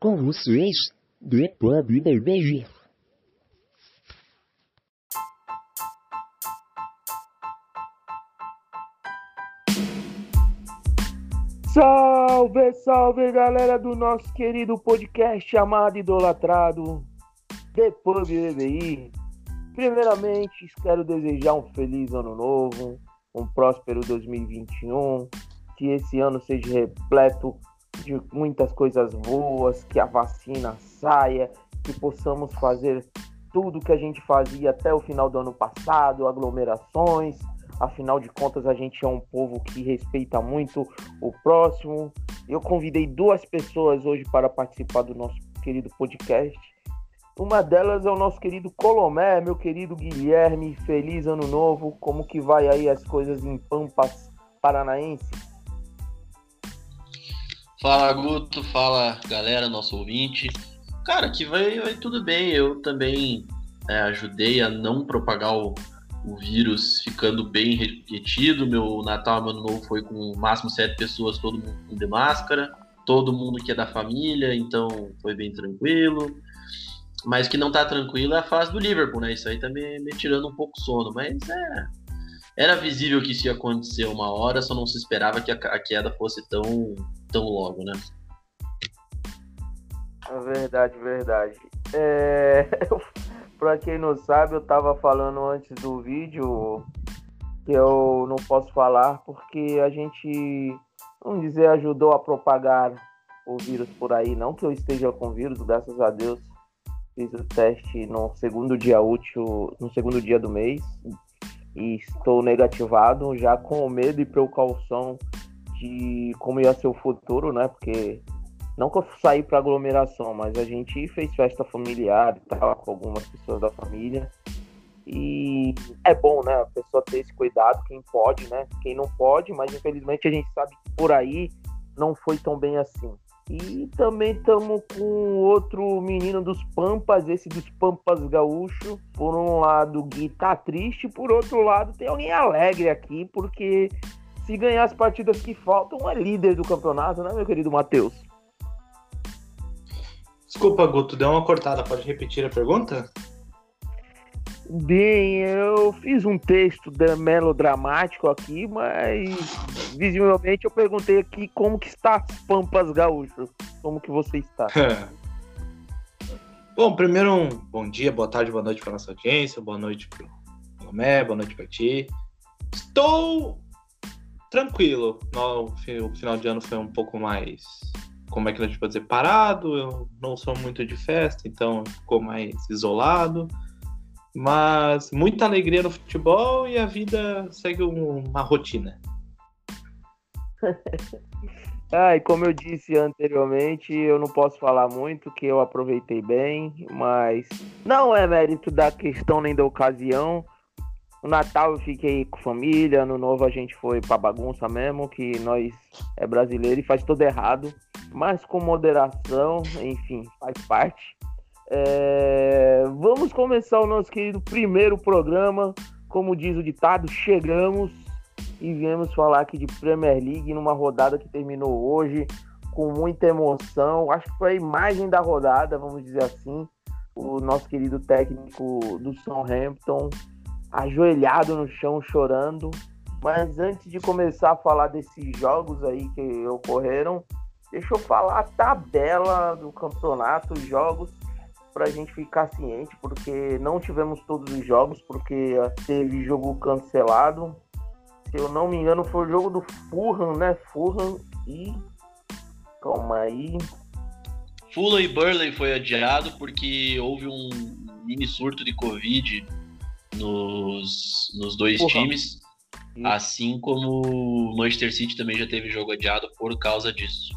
com vocês, depois do beijo. Salve, salve galera do nosso querido podcast chamado Idolatrado, depois do BBI. Primeiramente, quero desejar um feliz ano novo, um próspero 2021, que esse ano seja repleto de muitas coisas boas, que a vacina saia, que possamos fazer tudo que a gente fazia até o final do ano passado, aglomerações. Afinal de contas, a gente é um povo que respeita muito o próximo. Eu convidei duas pessoas hoje para participar do nosso querido podcast. Uma delas é o nosso querido Colomé, meu querido Guilherme. Feliz ano novo. Como que vai aí as coisas em Pampas Paranaense? Fala Guto, fala galera, nosso ouvinte. Cara, que vai, vai tudo bem. Eu também é, ajudei a não propagar o, o vírus ficando bem retido. Meu Natal, meu ano novo foi com máximo sete pessoas, todo mundo de máscara, todo mundo que é da família, então foi bem tranquilo. Mas que não tá tranquilo é a fase do Liverpool, né? Isso aí tá me, me tirando um pouco sono, mas é. Era visível que isso ia acontecer uma hora, só não se esperava que a, a queda fosse tão, tão logo, né? Verdade, verdade. É... pra quem não sabe, eu tava falando antes do vídeo que eu não posso falar porque a gente, vamos dizer, ajudou a propagar o vírus por aí. Não que eu esteja com vírus, graças a Deus. Fiz o teste no segundo dia útil, no segundo dia do mês e estou negativado, já com medo e precaução de como ia ser o futuro, né? Porque não que eu saí para aglomeração, mas a gente fez festa familiar e tal, com algumas pessoas da família. E é bom, né? A pessoa ter esse cuidado, quem pode, né? Quem não pode, mas infelizmente a gente sabe que por aí não foi tão bem assim. E também estamos com outro menino dos Pampas, esse dos Pampas Gaúcho. Por um lado, o Gui tá triste, por outro lado, tem alguém alegre aqui, porque se ganhar as partidas que faltam, é líder do campeonato, né, meu querido Matheus? Desculpa, Guto, deu uma cortada. Pode repetir a pergunta? Bem, eu fiz um texto melodramático aqui, mas visivelmente eu perguntei aqui como que está as Pampas Gaúcho. Como que você está? bom, primeiro um bom dia, boa tarde, boa noite para nossa audiência, boa noite para o Lomé, boa noite para ti. Estou tranquilo. O final de ano foi um pouco mais, como é que a gente pode dizer, parado. Eu não sou muito de festa, então ficou mais isolado. Mas muita alegria no futebol e a vida segue uma rotina. ah, e como eu disse anteriormente, eu não posso falar muito, que eu aproveitei bem, mas não é mérito da questão nem da ocasião. No Natal eu fiquei com família, no Novo a gente foi pra bagunça mesmo, que nós é brasileiro e faz tudo errado, mas com moderação, enfim, faz parte. É... Vamos começar o nosso querido primeiro programa. Como diz o ditado, chegamos e viemos falar aqui de Premier League numa rodada que terminou hoje com muita emoção. Acho que foi a imagem da rodada, vamos dizer assim. O nosso querido técnico do Southampton ajoelhado no chão chorando. Mas antes de começar a falar desses jogos aí que ocorreram, deixa eu falar a tabela do campeonato, os jogos para a gente ficar ciente, porque não tivemos todos os jogos, porque teve jogo cancelado. Se eu não me engano, foi o jogo do Fulham, né? Fulham e. Calma aí. Fulham e Burley foi adiado porque houve um mini surto de Covid nos, nos dois Fulham. times. Assim como o Manchester City também já teve jogo adiado por causa disso.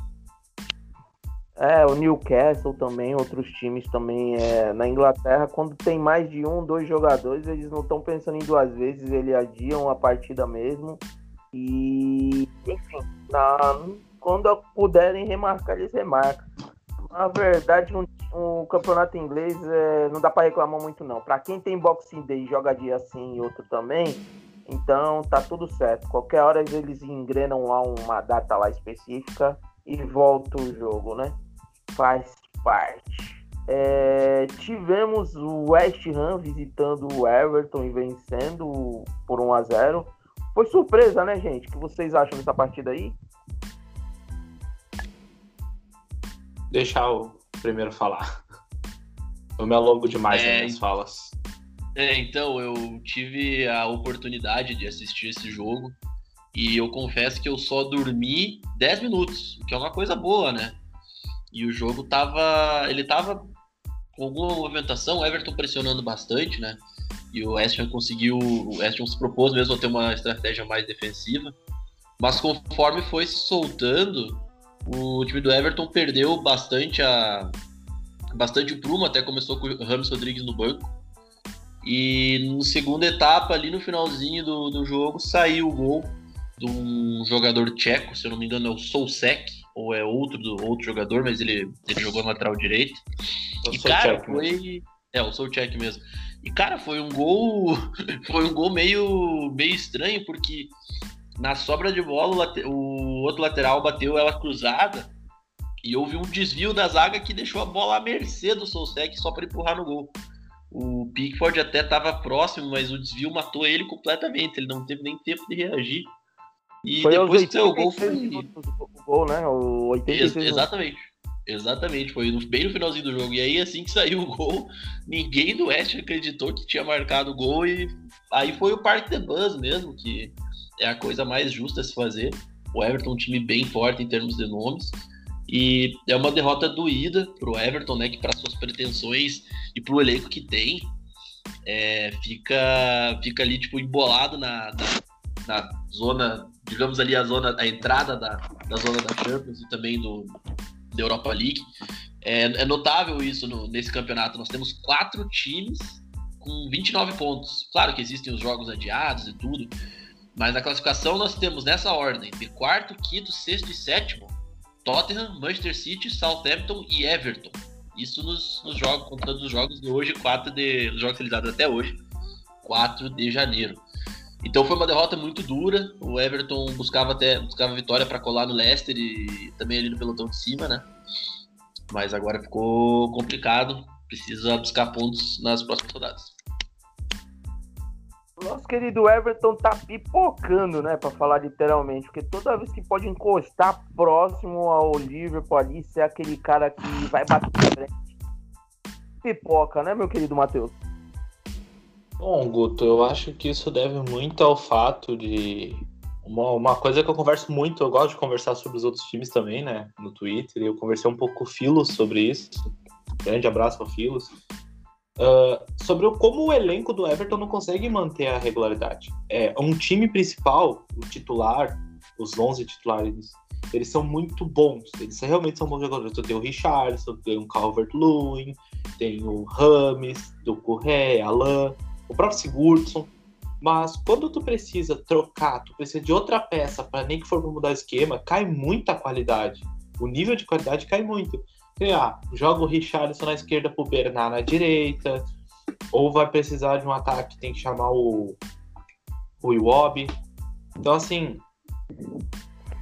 É, o Newcastle também, outros times também é, na Inglaterra, quando tem mais de um, dois jogadores, eles não estão pensando em duas vezes, eles adiam a partida mesmo. E, enfim, na, quando puderem remarcar, eles remarcam. Na verdade, um, um campeonato inglês é, não dá para reclamar muito, não. Para quem tem Boxing Day joga dia assim e outro também, então tá tudo certo. Qualquer hora eles engrenam lá uma data lá específica e volta o jogo, né? faz parte. É, tivemos o West Ham visitando o Everton e vencendo por 1 a 0 Foi surpresa, né, gente? O que vocês acham dessa partida aí? Deixar o primeiro falar. Eu me alongo demais É, nas minhas falas. É, então, eu tive a oportunidade de assistir esse jogo e eu confesso que eu só dormi 10 minutos, o que é uma coisa boa, né? E o jogo tava. Ele tava com alguma movimentação, o Everton pressionando bastante, né? E o Ham conseguiu. O Ham se propôs mesmo a ter uma estratégia mais defensiva. Mas conforme foi se soltando, o time do Everton perdeu bastante a. Bastante o prumo, até começou com o Ramos Rodrigues no banco. E na segunda etapa, ali no finalzinho do, do jogo, saiu o gol de um jogador tcheco, se eu não me engano é o Sousek, ou é outro do outro jogador, mas ele, ele jogou no lateral direito. Eu e sou cara, tcheco, né? foi. É, o check mesmo. E cara, foi um gol. foi um gol meio, meio estranho, porque na sobra de bola o, outro lateral bateu ela cruzada e houve um desvio da zaga que deixou a bola à mercê do Sousek só para empurrar no gol. O Pickford até estava próximo, mas o desvio matou ele completamente. Ele não teve nem tempo de reagir. E Foi depois que saiu o gol 86 foi. o gol, né? O 86 Ex- exatamente. Exatamente, foi bem no finalzinho do jogo. E aí, assim que saiu o gol, ninguém do West acreditou que tinha marcado o gol. E aí foi o Parque the Buzz mesmo, que é a coisa mais justa a se fazer. O Everton é um time bem forte em termos de nomes. E é uma derrota doída pro Everton, né? Que para suas pretensões e pro elenco que tem, é, fica, fica ali, tipo, embolado na, na, na zona, digamos ali, a zona, a entrada da, da zona da Champions e também do, da Europa League. É, é notável isso no- nesse campeonato. Nós temos quatro times com 29 pontos. Claro que existem os jogos adiados e tudo, mas na classificação nós temos nessa ordem de quarto, quinto, sexto e sétimo Tottenham, Manchester City, Southampton e Everton. Isso nos, nos jogos, contando os jogos de hoje, 4 de. Os jogos realizados até hoje, 4 de janeiro. Então foi uma derrota muito dura. O Everton buscava até buscava vitória para colar no Leicester e também ali no pelotão de cima, né? Mas agora ficou complicado. Precisa buscar pontos nas próximas rodadas. Nosso querido Everton tá pipocando, né? Pra falar literalmente. Porque toda vez que pode encostar próximo ao Liverpool ali, ser aquele cara que vai bater na frente. Pipoca, né, meu querido Matheus? Bom, Guto, eu acho que isso deve muito ao fato de. Uma, uma coisa que eu converso muito, eu gosto de conversar sobre os outros times também, né? No Twitter, eu conversei um pouco com o Filos sobre isso. Grande abraço ao Filos. Ah, sobre como o elenco do Everton não consegue manter a regularidade. É um time principal, o titular, os 11 titulares, eles são muito bons. Eles realmente são bons jogadores. Tu tem o Richardson, tem o Calvert-Lewin, tem o Rames, do Correia, Alain, o próprio Sigurdsson. Mas quando tu precisa trocar, tu precisa de outra peça para nem que for mudar o esquema, cai muita qualidade. O nível de qualidade cai muito. Sei lá, joga o Richardson na esquerda pro Bernard na direita, ou vai precisar de um ataque, tem que chamar o, o Iwobi. Então, assim,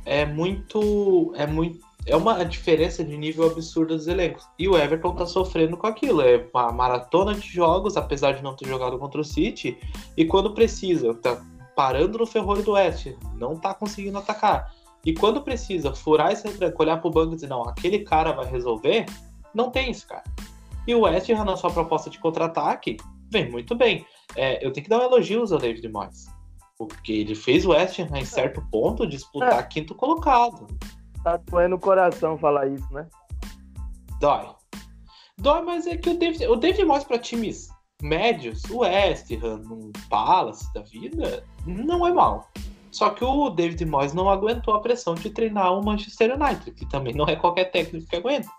é muito. É muito. É uma diferença de nível absurda dos elencos. E o Everton tá sofrendo com aquilo. É uma maratona de jogos, apesar de não ter jogado contra o City. E quando precisa, tá parando no ferrolho do Oeste, não tá conseguindo atacar. E quando precisa furar esse retranco, olhar pro banco e dizer, não, aquele cara vai resolver, não tem esse cara. E o West Ham, na sua proposta de contra-ataque, vem muito bem. É, eu tenho que dar um elogio ao David Moyes. Porque ele fez o West Ham, em certo ponto, disputar quinto colocado. Tá doendo o coração falar isso, né? Dói. Dói, mas é que o David, o David Moyes para times médios, o West Ham, um Palace da vida, não é mal. Só que o David Moyes não aguentou a pressão de treinar o Manchester United, que também não é qualquer técnico que aguenta.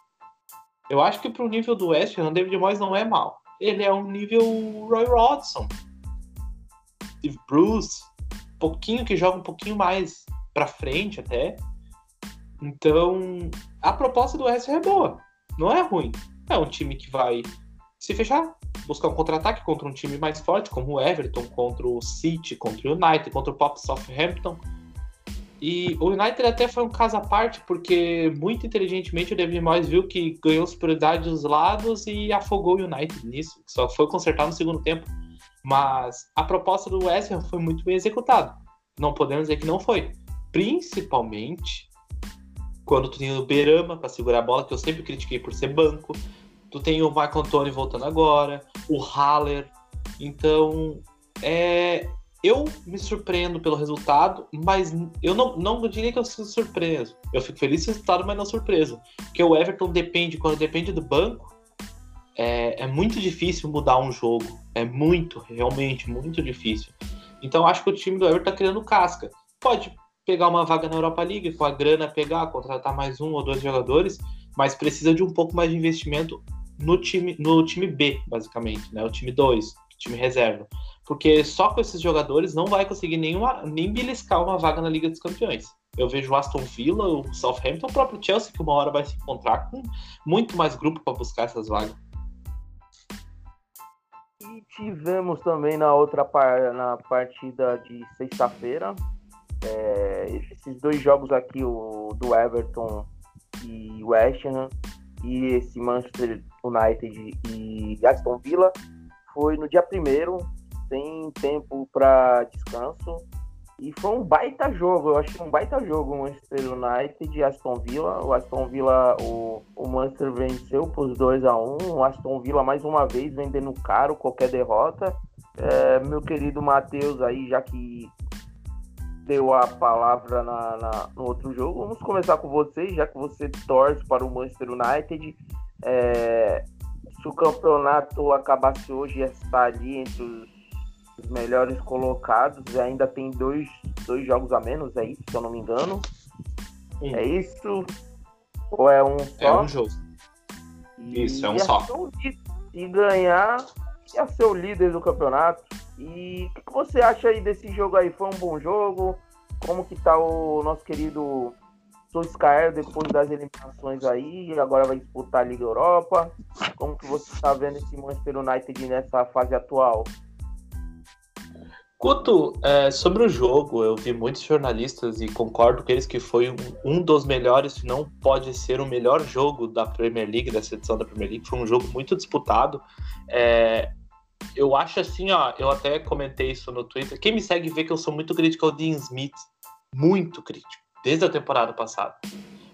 Eu acho que pro nível do West Ham, o David Moyes não é mal. Ele é um nível Roy Rodson, Steve Bruce, pouquinho que joga um pouquinho mais pra frente até. Então, a proposta do West Ham é boa, não é ruim. É um time que vai se fechar, buscar um contra-ataque contra um time mais forte, como o Everton, contra o City, contra o United, contra o Pop Southampton. E o United até foi um caso à parte, porque muito inteligentemente o David Moyes viu que ganhou superioridade dos lados e afogou o United nisso. Só foi consertar no segundo tempo. Mas a proposta do West Ham foi muito bem executada. Não podemos dizer que não foi. Principalmente quando tu tem o Berama para segurar a bola, que eu sempre critiquei por ser banco. Tu tem o Marco Antônio voltando agora, o Haller. Então, é, eu me surpreendo pelo resultado, mas eu não, não diria que eu fico surpreso. Eu fico feliz com o resultado, mas não surpreso. Porque o Everton depende, quando depende do banco, é, é muito difícil mudar um jogo. É muito, realmente, muito difícil. Então acho que o time do Everton tá criando casca. Pode pegar uma vaga na Europa League, com a grana pegar, contratar mais um ou dois jogadores, mas precisa de um pouco mais de investimento no time, no time B, basicamente, né? O time 2, time reserva. Porque só com esses jogadores não vai conseguir nenhuma, nem beliscar uma vaga na Liga dos Campeões. Eu vejo o Aston Villa, o Southampton, o próprio Chelsea, que uma hora vai se encontrar com muito mais grupo para buscar essas vagas. E tivemos também na outra par, na partida de sexta-feira é, esses dois jogos aqui, o do Everton e West Ham, e esse Manchester United e Aston Villa, foi no dia primeiro, sem tempo para descanso. E foi um baita jogo, eu achei um baita jogo o Manchester United e Aston Villa. O Aston Villa, o, o Manchester venceu por 2 a 1 O Aston Villa, mais uma vez, vendendo caro qualquer derrota. É, meu querido Matheus aí, já que deu a palavra na, na, no outro jogo, vamos começar com você, já que você torce para o Manchester United. É, se o campeonato acabasse hoje, ia estar ali entre os melhores colocados. Ainda tem dois, dois jogos a menos, é isso, se eu não me engano. Sim. É isso? Ou é um só? É um jogo. Isso, é um só. E ganhar, ia ser o líder do campeonato. E o que, que, você acha aí desse jogo aí? Foi um bom jogo? Como que tá o nosso querido Solskjaer depois das eliminações aí? Agora vai disputar a Liga Europa. Como que você está vendo esse Manchester United nessa fase atual? Couto, é, sobre o jogo, eu vi muitos jornalistas e concordo com eles que foi um, um, dos melhores, se não pode ser o melhor jogo da Premier League, dessa edição da Premier League. Foi um jogo muito disputado. É, eu acho assim, ó, eu até comentei isso no Twitter. Quem me segue vê que eu sou muito crítico ao Dean Smith. Muito crítico, desde a temporada passada.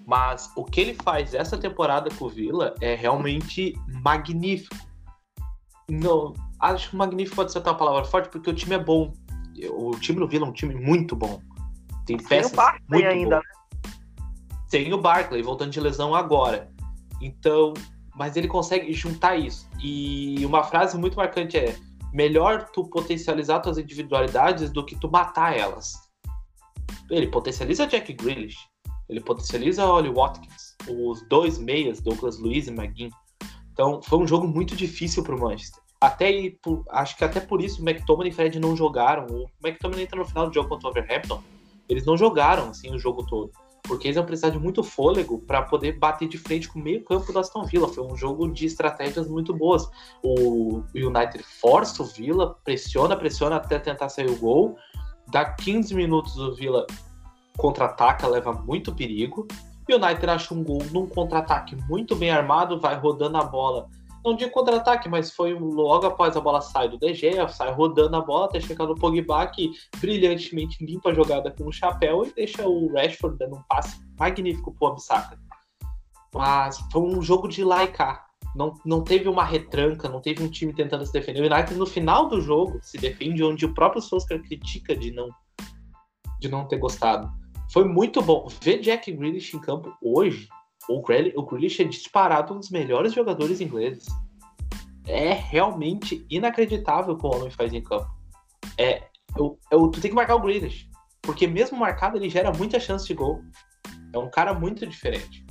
Mas o que ele faz essa temporada com o Villa é realmente magnífico. Não, acho que magnífico pode ser uma palavra forte, porque o time é bom. O time do Vila é um time muito bom. Tem peças Tem o muito ainda. Né? Tem o Barkley voltando de lesão agora. Então, mas ele consegue juntar isso. E uma frase muito marcante é: melhor tu potencializar tuas individualidades do que tu matar elas. Ele potencializa Jack Grealish, ele potencializa Oli Watkins, os dois meias, Douglas Luiz e McGinn. Então, foi um jogo muito difícil para o Manchester. Até acho que até por isso o McTominay e Fred não jogaram. O McTominay entra no final do jogo contra o Overhampton. Eles não jogaram assim o jogo todo. Porque eles iam precisar de muito fôlego para poder bater de frente com o meio campo do Aston Villa. Foi um jogo de estratégias muito boas. O United força o Villa, pressiona, pressiona até tentar sair o gol. Dá 15 minutos o Villa contra-ataca, leva muito perigo. E o United acha um gol num contra-ataque muito bem armado, vai rodando a bola não de contra-ataque, mas foi logo após a bola sai do DG, sai rodando a bola até chegar no Pogba, que brilhantemente limpa a jogada com o chapéu e deixa o Rashford dando um passe magnífico pro Absaka. Mas foi um jogo de cá. Não, não teve uma retranca, não teve um time tentando se defender. O United no final do jogo se defende onde o próprio Solskjaer critica de não, de não ter gostado. Foi muito bom. Ver Jack Grealish em campo hoje o, Grealish, o Grealish é disparado um dos melhores jogadores ingleses. É realmente inacreditável o que o homem faz em campo. É, eu, eu, tu tem que marcar o Grealish. Porque mesmo marcado, ele gera muita chance de gol. É um cara muito diferente.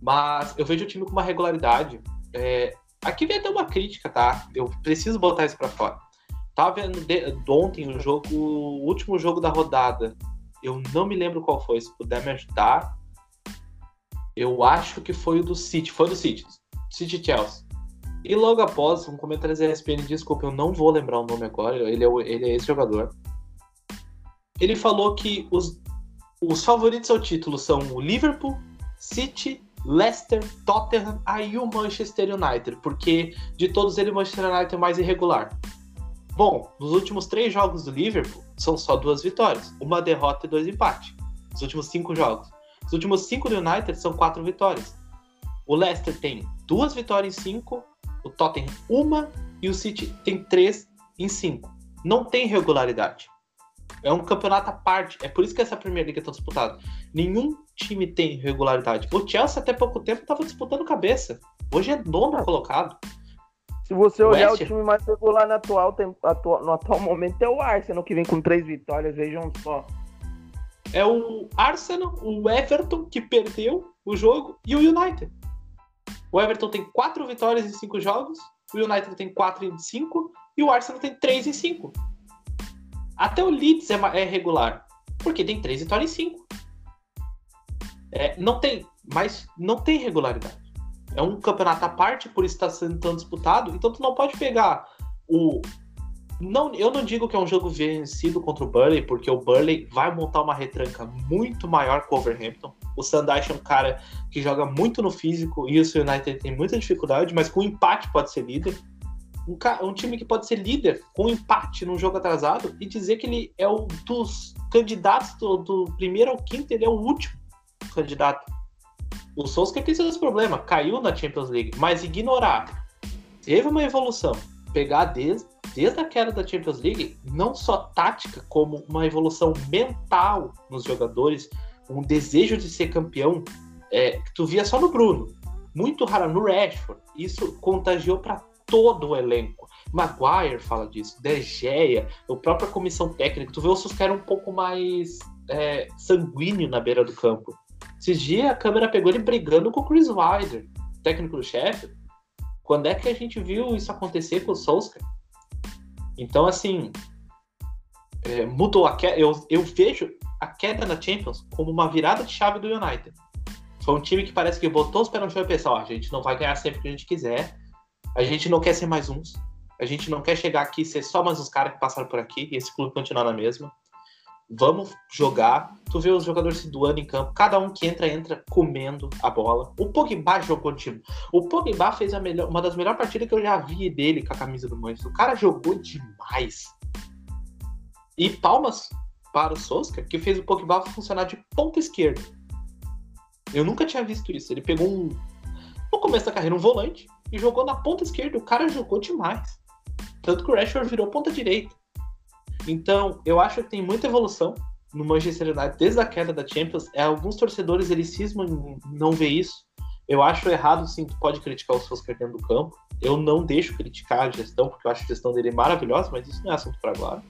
Mas eu vejo o time com uma regularidade. É, aqui vem até uma crítica, tá? Eu preciso botar isso para fora. Tava vendo de, ontem o jogo, o último jogo da rodada. Eu não me lembro qual foi. Se puder me ajudar, eu acho que foi o do City, foi do City, City Chelsea. E logo após, um comentário da ESPN, desculpa, eu não vou lembrar o nome agora, ele é, ele é esse jogador. Ele falou que os, Os favoritos ao título são o Liverpool, City, Leicester, Tottenham, aí o Manchester United, porque de todos eles o Manchester United é mais irregular. Bom, nos últimos três jogos do Liverpool são só duas vitórias, uma derrota e dois empates. Os últimos cinco jogos. Os últimos cinco do United são quatro vitórias. O Leicester tem duas vitórias em cinco, o Tottenham uma e o City tem três em cinco. Não tem regularidade. É um campeonato à parte. É por isso que essa primeira liga está disputada. Nenhum time tem regularidade. O Chelsea até pouco tempo estava disputando cabeça. Hoje é nono colocado. Se você olhar West- o time mais regular no atual, tem- atua- no atual momento é o Arsenal, que vem com três vitórias, vejam só. É o Arsenal, o Everton, que perdeu o jogo, e o United. O Everton tem quatro vitórias em cinco jogos, o United tem quatro em cinco, e o Arsenal tem três em cinco. Até o Leeds é, é regular, porque tem três vitórias em cinco. É, não tem, mas não tem regularidade. É um campeonato à parte, por isso está sendo tão disputado, então tu não pode pegar o não, eu não digo que é um jogo vencido contra o Burley, porque o Burley vai montar uma retranca muito maior que o Overhampton. O Sandash é um cara que joga muito no físico e o United tem muita dificuldade, mas com empate pode ser líder. Um, um time que pode ser líder com empate num jogo atrasado e dizer que ele é um dos candidatos do, do primeiro ao quinto, ele é o último candidato. O Solskjaer tem seus problemas, caiu na Champions League, mas ignorar, teve uma evolução, pegar desde desde a queda da Champions League, não só tática, como uma evolução mental nos jogadores, um desejo de ser campeão, é, que tu via só no Bruno, muito raro no Rashford. Isso contagiou para todo o elenco. Maguire fala disso, De Gea, a própria comissão técnica. Tu vê o Solskjaer um pouco mais é, sanguíneo na beira do campo. Esses dias a câmera pegou ele brigando com o Chris Wilder, técnico do chefe. Quando é que a gente viu isso acontecer com o Solskjaer? Então, assim, é, mudou a queda. Eu, eu vejo a queda na Champions como uma virada de chave do United. Foi um time que parece que botou os pés no chão e pensou: a gente não vai ganhar sempre que a gente quiser. A gente não quer ser mais uns. A gente não quer chegar aqui e ser só mais os caras que passaram por aqui e esse clube continuar na mesma. Vamos jogar. Tu vê os jogadores se doando em campo. Cada um que entra, entra comendo a bola. O Pogba jogou no time. O Pogba fez a melhor, uma das melhores partidas que eu já vi dele com a camisa do Manchester. O cara jogou demais. E palmas para o Solskjaer, que fez o Pogba funcionar de ponta esquerda. Eu nunca tinha visto isso. Ele pegou um, no começo da carreira um volante e jogou na ponta esquerda. O cara jogou demais. Tanto que o Rashford virou ponta direita. Então, eu acho que tem muita evolução no Manchester United desde a queda da Champions. É, alguns torcedores eles cismam em não ver isso. Eu acho errado, sim, tu pode criticar os Solskjaer dentro do campo. Eu não deixo criticar a gestão, porque eu acho a gestão dele maravilhosa, mas isso não é assunto para agora.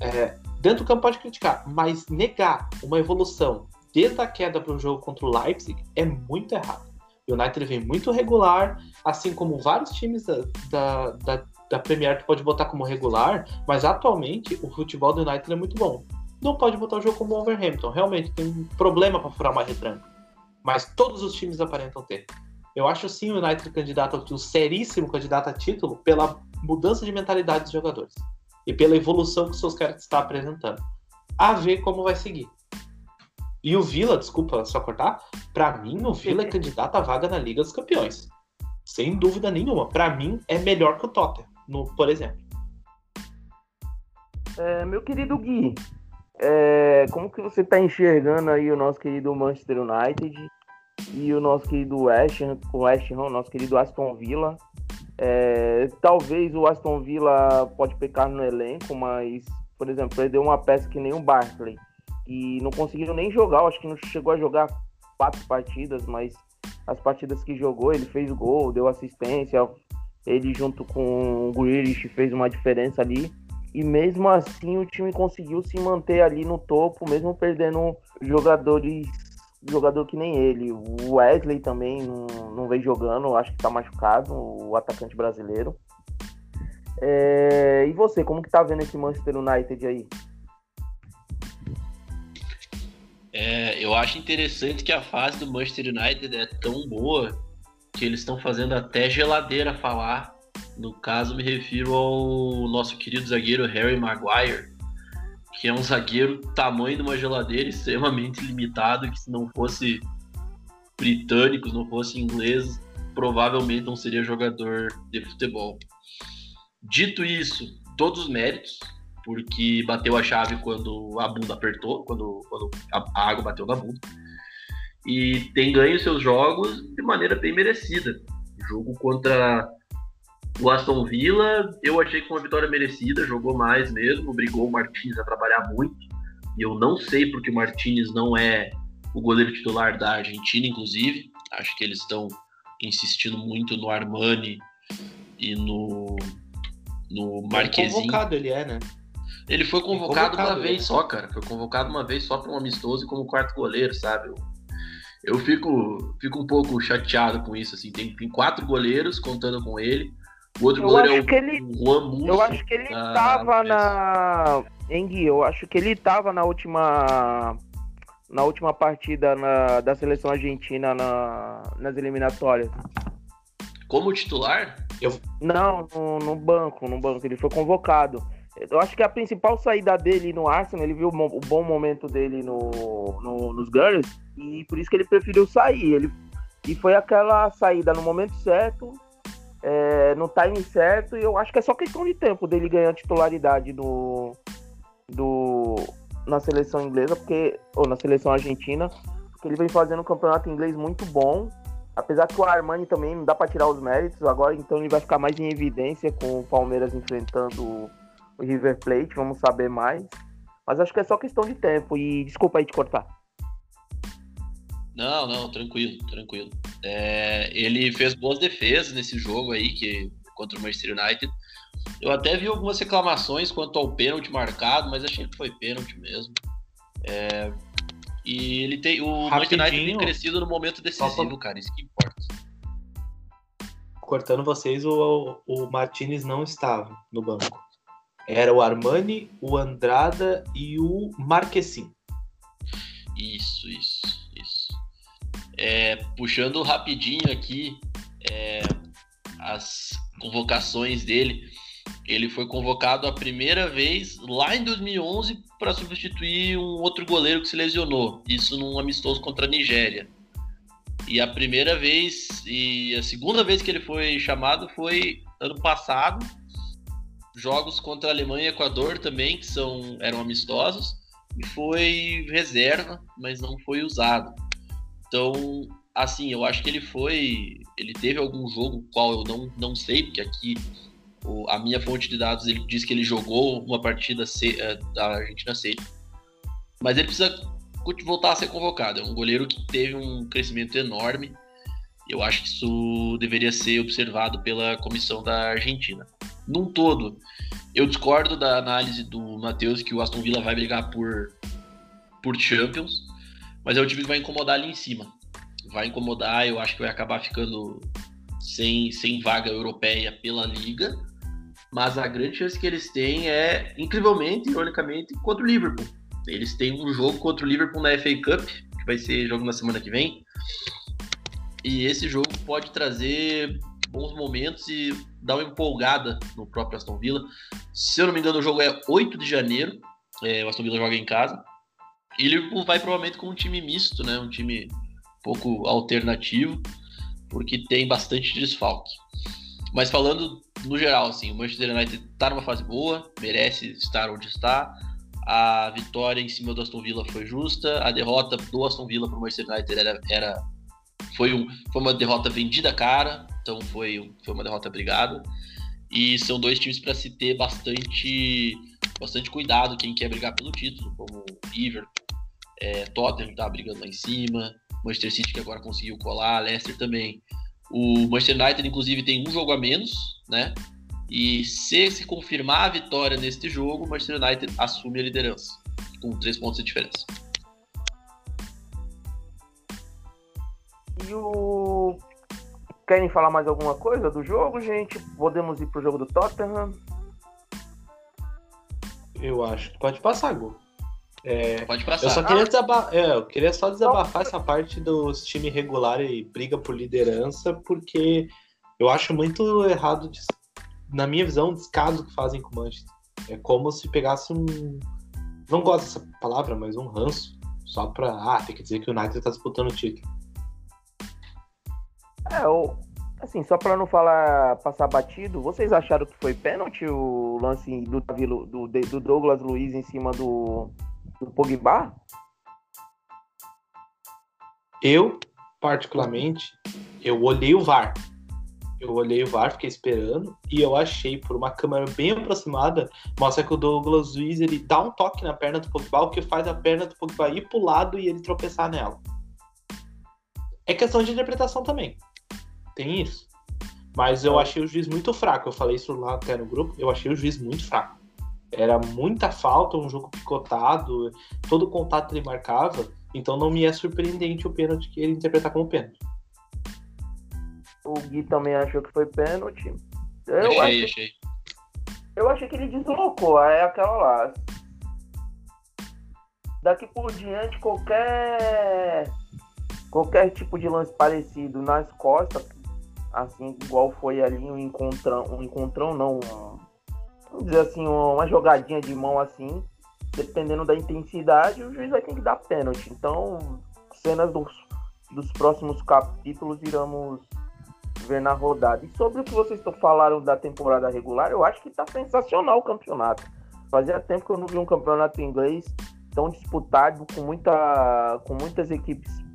É, dentro do campo pode criticar, mas negar uma evolução desde a queda para o jogo contra o Leipzig é muito errado. O United vem muito regular, assim como vários times da, da, da, da Premier tu pode botar como regular, mas atualmente o futebol do United é muito bom. Não pode botar o jogo como o Overhampton, realmente tem um problema para furar uma retranca. Mas todos os times aparentam ter. Eu acho sim o United candidato a título, seríssimo candidato a título, pela mudança de mentalidade dos jogadores e pela evolução que os seus caras estão apresentando. A ver como vai seguir. E o Vila, desculpa só cortar, para mim o Vila é candidato à vaga na Liga dos Campeões. Sem dúvida nenhuma. Para mim é melhor que o Tottenham, no, por exemplo. É, meu querido Gui, é, como que você está enxergando aí o nosso querido Manchester United e o nosso querido West Ham, o West Ham, nosso querido Aston Villa? É, talvez o Aston Villa pode pecar no elenco, mas, por exemplo, perdeu uma peça que nem o Barkley e não conseguiram nem jogar, acho que não chegou a jogar quatro partidas, mas as partidas que jogou, ele fez gol, deu assistência, ele junto com o Grealish fez uma diferença ali. E mesmo assim o time conseguiu se manter ali no topo, mesmo perdendo jogadores, jogador que nem ele. O Wesley também não, não vem jogando, acho que tá machucado, o atacante brasileiro. É, e você, como que tá vendo esse Manchester United aí? É, eu acho interessante que a fase do Manchester United é tão boa que eles estão fazendo até geladeira falar. No caso, me refiro ao nosso querido zagueiro Harry Maguire, que é um zagueiro tamanho de uma geladeira extremamente limitado, que se não fosse britânico, se não fosse inglês, provavelmente não seria jogador de futebol. Dito isso, todos os méritos, porque bateu a chave quando a bunda apertou, quando, quando a água bateu na bunda. E tem ganho seus jogos de maneira bem merecida. jogo contra o Aston Villa, eu achei que uma vitória merecida, jogou mais mesmo, brigou o Martins a trabalhar muito. E eu não sei porque o Martins não é o goleiro titular da Argentina, inclusive. Acho que eles estão insistindo muito no Armani e no no Marquezinho. convocado ele é, né? Ele foi convocado, convocado uma vez só, cara. Foi convocado uma vez só para um amistoso e como quarto goleiro, sabe? Eu, eu fico, fico um pouco chateado com isso, assim. Tem, tem quatro goleiros contando com ele. O outro eu goleiro é o ele, Juan Musso, Eu acho que ele da, tava na. Engui, eu acho que ele tava na última. Na última partida na, da seleção argentina na, nas eliminatórias. Como titular? Eu... Não, no, no, banco, no banco. Ele foi convocado. Eu acho que a principal saída dele no Arsenal, ele viu o bom momento dele no, no, nos Gunners e por isso que ele preferiu sair. Ele, e foi aquela saída no momento certo, é, no time certo, e eu acho que é só questão de tempo dele ganhar titularidade no, do, na seleção inglesa, porque ou na seleção argentina, porque ele vem fazendo um campeonato inglês muito bom. Apesar que o Armani também não dá para tirar os méritos, agora então ele vai ficar mais em evidência com o Palmeiras enfrentando River Plate, vamos saber mais. Mas acho que é só questão de tempo e desculpa aí te cortar. Não, não, tranquilo, tranquilo. É, ele fez boas defesas nesse jogo aí que contra o Manchester United. Eu até vi algumas reclamações quanto ao pênalti marcado, mas achei que foi pênalti mesmo. É, e ele tem. O Manchester United tem crescido no momento decisivo, pra... cara. Isso que importa. Cortando vocês, o, o Martinez não estava no banco. Era o Armani, o Andrada e o Marquesim. Isso, isso, isso. É, puxando rapidinho aqui é, as convocações dele. Ele foi convocado a primeira vez lá em 2011 para substituir um outro goleiro que se lesionou. Isso num amistoso contra a Nigéria. E a primeira vez e a segunda vez que ele foi chamado foi ano passado. Jogos contra a Alemanha e Equador também, que são eram amistosos. E foi reserva, mas não foi usado. Então, assim, eu acho que ele foi. Ele teve algum jogo qual eu não, não sei, porque aqui o, a minha fonte de dados ele diz que ele jogou uma partida uh, da Argentina C. Mas ele precisa voltar a ser convocado. É um goleiro que teve um crescimento enorme. Eu acho que isso deveria ser observado pela comissão da Argentina. Num todo, eu discordo da análise do Matheus que o Aston Villa vai brigar por, por Champions, mas é o time que vai incomodar ali em cima. Vai incomodar, eu acho que vai acabar ficando sem, sem vaga europeia pela Liga mas a grande chance que eles têm é, incrivelmente, ironicamente, contra o Liverpool. Eles têm um jogo contra o Liverpool na FA Cup, que vai ser jogo na semana que vem. E esse jogo pode trazer bons momentos e dar uma empolgada no próprio Aston Villa. Se eu não me engano, o jogo é 8 de janeiro. É, o Aston Villa joga em casa. E Liverpool vai provavelmente com um time misto, né? Um time um pouco alternativo, porque tem bastante desfalque. Mas falando no geral, assim, o Manchester United está numa fase boa, merece estar onde está. A vitória em cima do Aston Villa foi justa. A derrota do Aston Villa para o Manchester United era, era foi, um, foi uma derrota vendida cara, então foi, foi uma derrota brigada. E são dois times para se ter bastante, bastante cuidado quem quer brigar pelo título, como Liverpool, é, Tottenham está brigando lá em cima, Manchester City que agora conseguiu colar, Leicester também. O Manchester United, inclusive, tem um jogo a menos, né? E se se confirmar a vitória neste jogo, o Manchester United assume a liderança, com três pontos de diferença. E o. Querem falar mais alguma coisa do jogo, gente? Podemos ir pro jogo do Tottenham? Eu acho que pode passar, Gu. É, Pode passar. Eu só queria, desabafar, é, eu queria só desabafar essa parte dos times regular e briga por liderança, porque eu acho muito errado, na minha visão, o descaso que fazem com o Manchester. É como se pegasse um, não gosto dessa palavra, mas um ranço. Só pra. Ah, tem que dizer que o United tá disputando o título. É, assim, só pra não falar, passar batido, vocês acharam que foi pênalti o lance do, do, do Douglas Luiz em cima do, do Pogba? Eu, particularmente, eu olhei o VAR. Eu olhei o VAR, fiquei esperando, e eu achei, por uma câmera bem aproximada, mostra que o Douglas Luiz ele dá um toque na perna do Pogba, o que faz a perna do Pogba ir pro lado e ele tropeçar nela. É questão de interpretação também. Tem isso. Mas eu achei o juiz muito fraco. Eu falei isso lá até no grupo. Eu achei o juiz muito fraco. Era muita falta, um jogo picotado, todo contato ele marcava. Então não me é surpreendente o pênalti que ele interpretar como pênalti. O Gui também achou que foi pênalti. Eu, achei, achei, achei. eu achei que ele deslocou, é aquela lá. Daqui por diante, qualquer qualquer tipo de lance parecido nas costas, assim, igual foi ali um encontrão, um encontrão não, vamos dizer assim, uma jogadinha de mão assim, dependendo da intensidade, o juiz vai ter que dar pênalti. Então, cenas dos, dos próximos capítulos iremos ver na rodada. E sobre o que vocês falaram da temporada regular, eu acho que tá sensacional o campeonato. Fazia tempo que eu não vi um campeonato inglês tão disputado, com, muita, com muitas equipes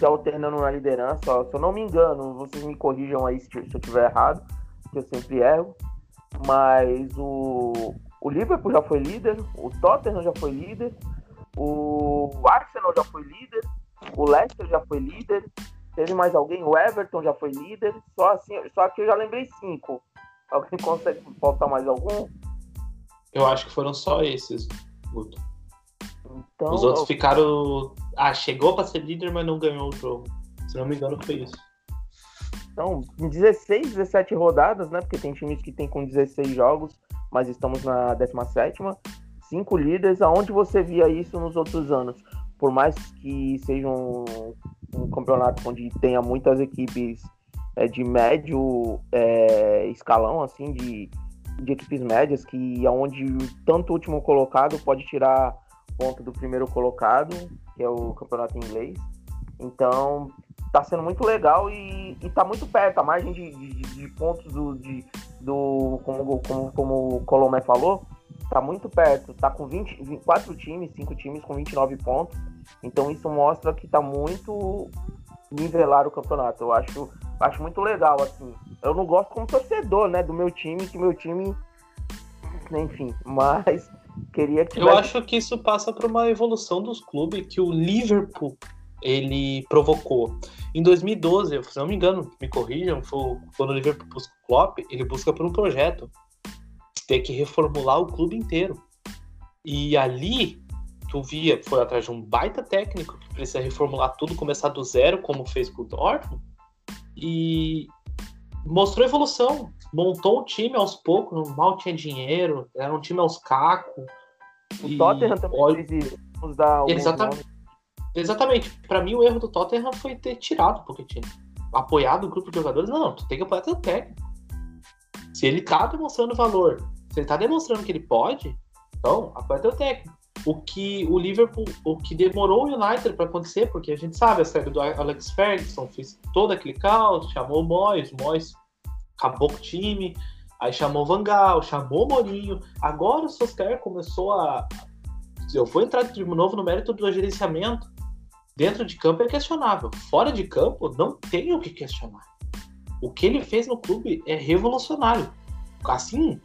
se alternando na liderança. Se eu não me engano, vocês me corrijam aí se, se eu estiver errado, que eu sempre erro. Mas o, o Liverpool já foi líder, o Tottenham já foi líder, o Arsenal já foi líder, o Leicester já foi líder. Teve mais alguém? O Everton já foi líder. Só assim, só que eu já lembrei cinco. Alguém consegue faltar mais algum? Eu acho que foram só esses, Guto. Então, Os outros ficaram. Ah, chegou pra ser líder, mas não ganhou o jogo. Se não me engano, foi isso. Então, em 16, 17 rodadas, né? Porque tem times que tem com 16 jogos, mas estamos na 17 Cinco líderes, aonde você via isso nos outros anos? Por mais que seja um, um campeonato onde tenha muitas equipes é, de médio é, escalão, assim, de, de equipes médias, que aonde tanto o último colocado pode tirar ponto do primeiro colocado, que é o campeonato inglês. Então, tá sendo muito legal e, e tá muito perto. A margem de, de, de pontos do, de, do como, como, como o Colomé falou, tá muito perto. Tá com 20, 24 times, 5 times com 29 pontos. Então isso mostra que tá muito nivelar o campeonato. Eu acho, acho muito legal, assim. Eu não gosto como torcedor, né, do meu time, que meu time. Enfim, mas queria que Eu acho que isso passa por uma evolução dos clubes que o Liverpool ele provocou. Em 2012, se não me engano, me corrijam, foi quando o Liverpool busca o Klopp, ele busca por um projeto ter que reformular o clube inteiro. E ali tu via, foi atrás de um baita técnico que precisa reformular tudo, começar do zero, como fez com o Dortmund, e mostrou evolução, montou o time aos poucos, mal tinha dinheiro, era um time aos cacos. O Tottenham também olha- fez dar alguns Exatamente. Exatamente. Pra mim, o erro do Tottenham foi ter tirado o Pochettino. Apoiado o grupo de jogadores. Não, tu tem que apoiar teu técnico. Se ele tá demonstrando valor, se ele tá demonstrando que ele pode, então apoia teu técnico. O que o Liverpool, o que demorou o United pra acontecer, porque a gente sabe a série do Alex Ferguson fez todo aquele caos, chamou o Moyes, o Moyes acabou com o time, aí chamou o Van Gaal, chamou Mourinho. Agora o Solskjaer começou a. Eu vou entrar de novo no mérito do gerenciamento. Dentro de campo é questionável. Fora de campo, não tem o que questionar. O que ele fez no clube é revolucionário. Assim,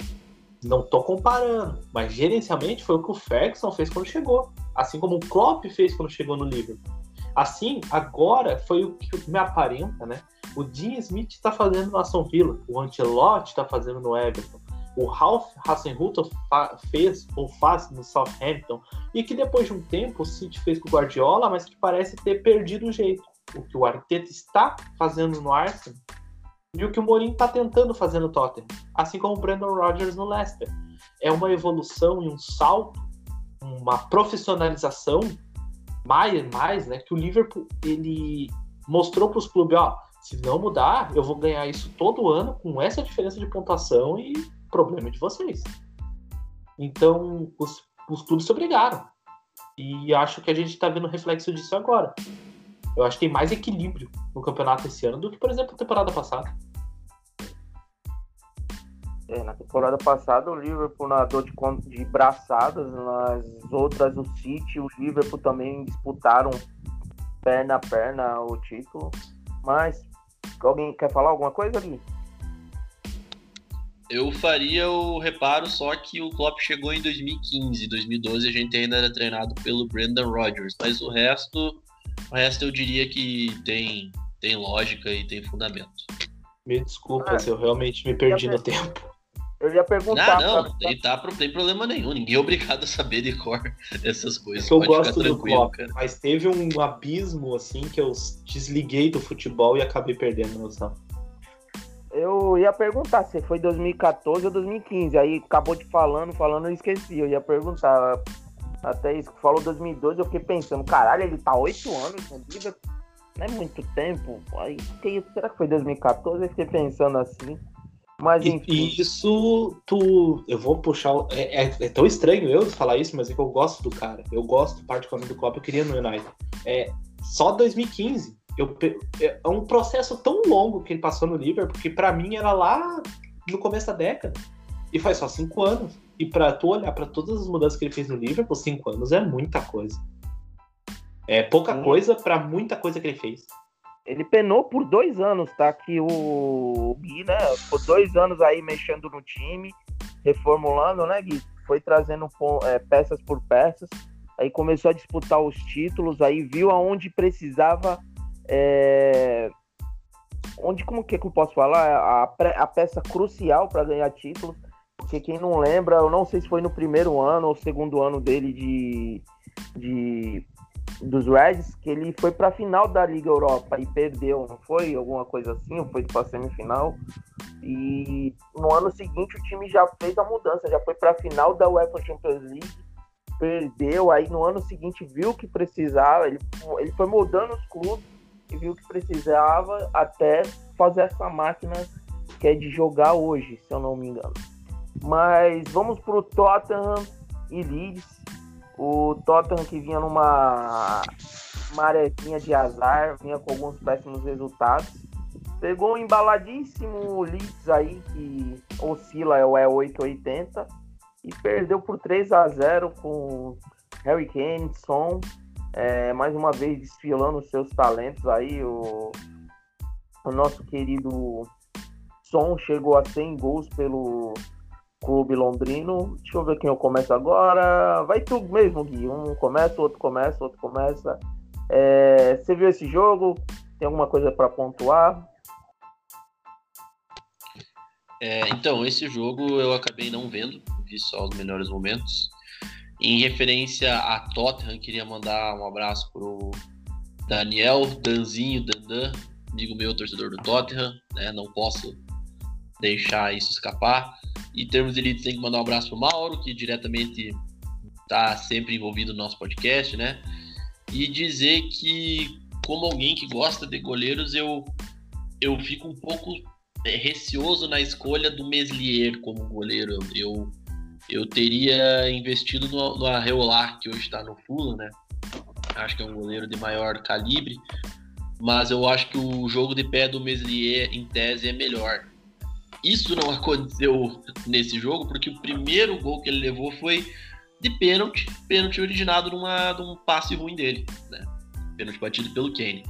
não tô comparando, mas gerencialmente foi o que o Ferguson fez quando chegou. Assim como o Klopp fez quando chegou no Liverpool. Assim, agora foi o que me aparenta, né? O Dean Smith está fazendo no Aston Villa, o Ancelotti está fazendo no Everton, o Ralph Hasenhuttl fa- fez ou faz no Southampton, e que depois de um tempo o City fez com o Guardiola, mas que parece ter perdido o jeito. O que o Arteta está fazendo no Arsenal e o que o Mourinho está tentando fazer no Tottenham, assim como o Brandon Rodgers no Leicester. É uma evolução e um salto, uma profissionalização mais, mais né, que o Liverpool ele mostrou para os clubes, ó, se não mudar, eu vou ganhar isso todo ano com essa diferença de pontuação e problema de vocês. Então, os, os clubes se obrigaram. E acho que a gente está vendo reflexo disso agora. Eu acho que tem mais equilíbrio no campeonato esse ano do que, por exemplo, a temporada passada. É, na temporada passada o Liverpool nadou de, de braçadas, nas outras o City e o Liverpool também disputaram perna a perna o título. Mas alguém quer falar alguma coisa ali? Eu faria o reparo só que o Klopp chegou em 2015, 2012 a gente ainda era treinado pelo Brendan Rodgers, mas o resto, o resto eu diria que tem tem lógica e tem fundamento. Me desculpa ah, se eu realmente me perdi no tempo. Eu ia perguntar. Não, não, pra... tá, não tem problema nenhum. Ninguém é obrigado a saber de cor essas coisas. É eu gosto do Klopp, cara. mas teve um abismo assim que eu desliguei do futebol e acabei perdendo a noção. Eu ia perguntar se foi 2014 ou 2015. Aí acabou de falando, falando, eu esqueci. Eu ia perguntar. Até isso que falou 2012, eu fiquei pensando, caralho, ele tá oito anos no Liverpool. Não é muito tempo. Aí, será que foi 2014? Eu fiquei pensando assim. Mas enfim. E, isso, tu. Eu vou puxar. É, é, é, tão estranho eu falar isso, mas é que eu gosto do cara. Eu gosto particularmente do Klopp, eu queria no United. É, só 2015. Eu, é, é um processo tão longo que ele passou no Liverpool, porque para mim era lá no começo da década. E faz só cinco anos. E para tu olhar para todas as mudanças que ele fez no Liverpool, cinco anos é muita coisa. É pouca coisa para muita coisa que ele fez. Ele penou por dois anos, tá? Que o Gui, né? Por dois anos aí mexendo no time, reformulando, né, Gui? Foi trazendo é, peças por peças. Aí começou a disputar os títulos, aí viu aonde precisava. É... Onde, como que, que eu posso falar? A, a peça crucial para ganhar títulos. Porque quem não lembra, eu não sei se foi no primeiro ano ou segundo ano dele de, de dos Reds, que ele foi para a final da Liga Europa e perdeu, não foi? Alguma coisa assim, ou foi para a semifinal. E no ano seguinte o time já fez a mudança, já foi para a final da UEFA Champions League, perdeu, aí no ano seguinte viu que precisava, ele, ele foi moldando os clubes e viu que precisava até fazer essa máquina que é de jogar hoje, se eu não me engano. Mas vamos para o Tottenham e Leeds o Tottenham que vinha numa marezinha de azar, vinha com alguns péssimos resultados. Pegou um embaladíssimo Leeds aí, que oscila é o E880, e perdeu por 3 a 0 com Harry Kane, Son, é, mais uma vez desfilando seus talentos aí. O, o nosso querido Son chegou a 100 gols pelo clube londrino. Deixa eu ver quem eu começo agora. Vai tu mesmo, Gui. Um começa, outro começa, outro começa. É, você viu esse jogo? Tem alguma coisa para pontuar? É, então, esse jogo eu acabei não vendo, vi só os melhores momentos. Em referência a Tottenham, queria mandar um abraço pro Daniel, Danzinho, Dandan, amigo meu, torcedor do Tottenham, né? Não posso deixar isso escapar. E termos de elite, tem que mandar um abraço pro Mauro, que diretamente está sempre envolvido no nosso podcast, né? E dizer que, como alguém que gosta de goleiros, eu, eu fico um pouco é, receoso na escolha do Meslier como goleiro. Eu, eu teria investido no, no Arreolar, que hoje está no Fulham, né? Acho que é um goleiro de maior calibre, mas eu acho que o jogo de pé do Meslier, em tese, é melhor. Isso não aconteceu nesse jogo, porque o primeiro gol que ele levou foi de pênalti, pênalti originado numa, de um passe ruim dele, né? Pênalti batido pelo Kane.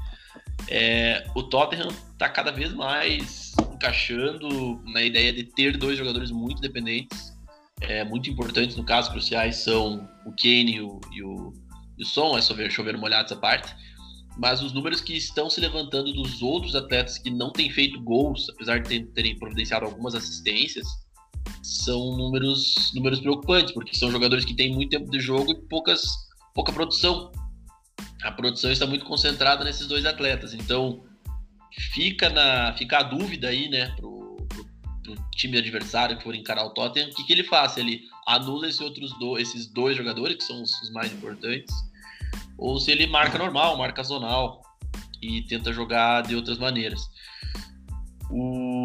É, o Tottenham está cada vez mais encaixando na ideia de ter dois jogadores muito dependentes, é, muito importantes, no caso, cruciais são o Kane e o, e o, e o Son, é só ver, chover molhado essa parte, mas os números que estão se levantando dos outros atletas que não têm feito gols, apesar de terem providenciado algumas assistências, são números, números preocupantes, porque são jogadores que têm muito tempo de jogo e poucas, pouca produção. A produção está muito concentrada nesses dois atletas, então fica, na, fica a dúvida aí, né, pro, pro, pro time adversário que for encarar o Tottenham, o que, que ele faz? Ele anula esses outros do, esses dois jogadores, que são os mais importantes, ou se ele marca normal, marca zonal e tenta jogar de outras maneiras. O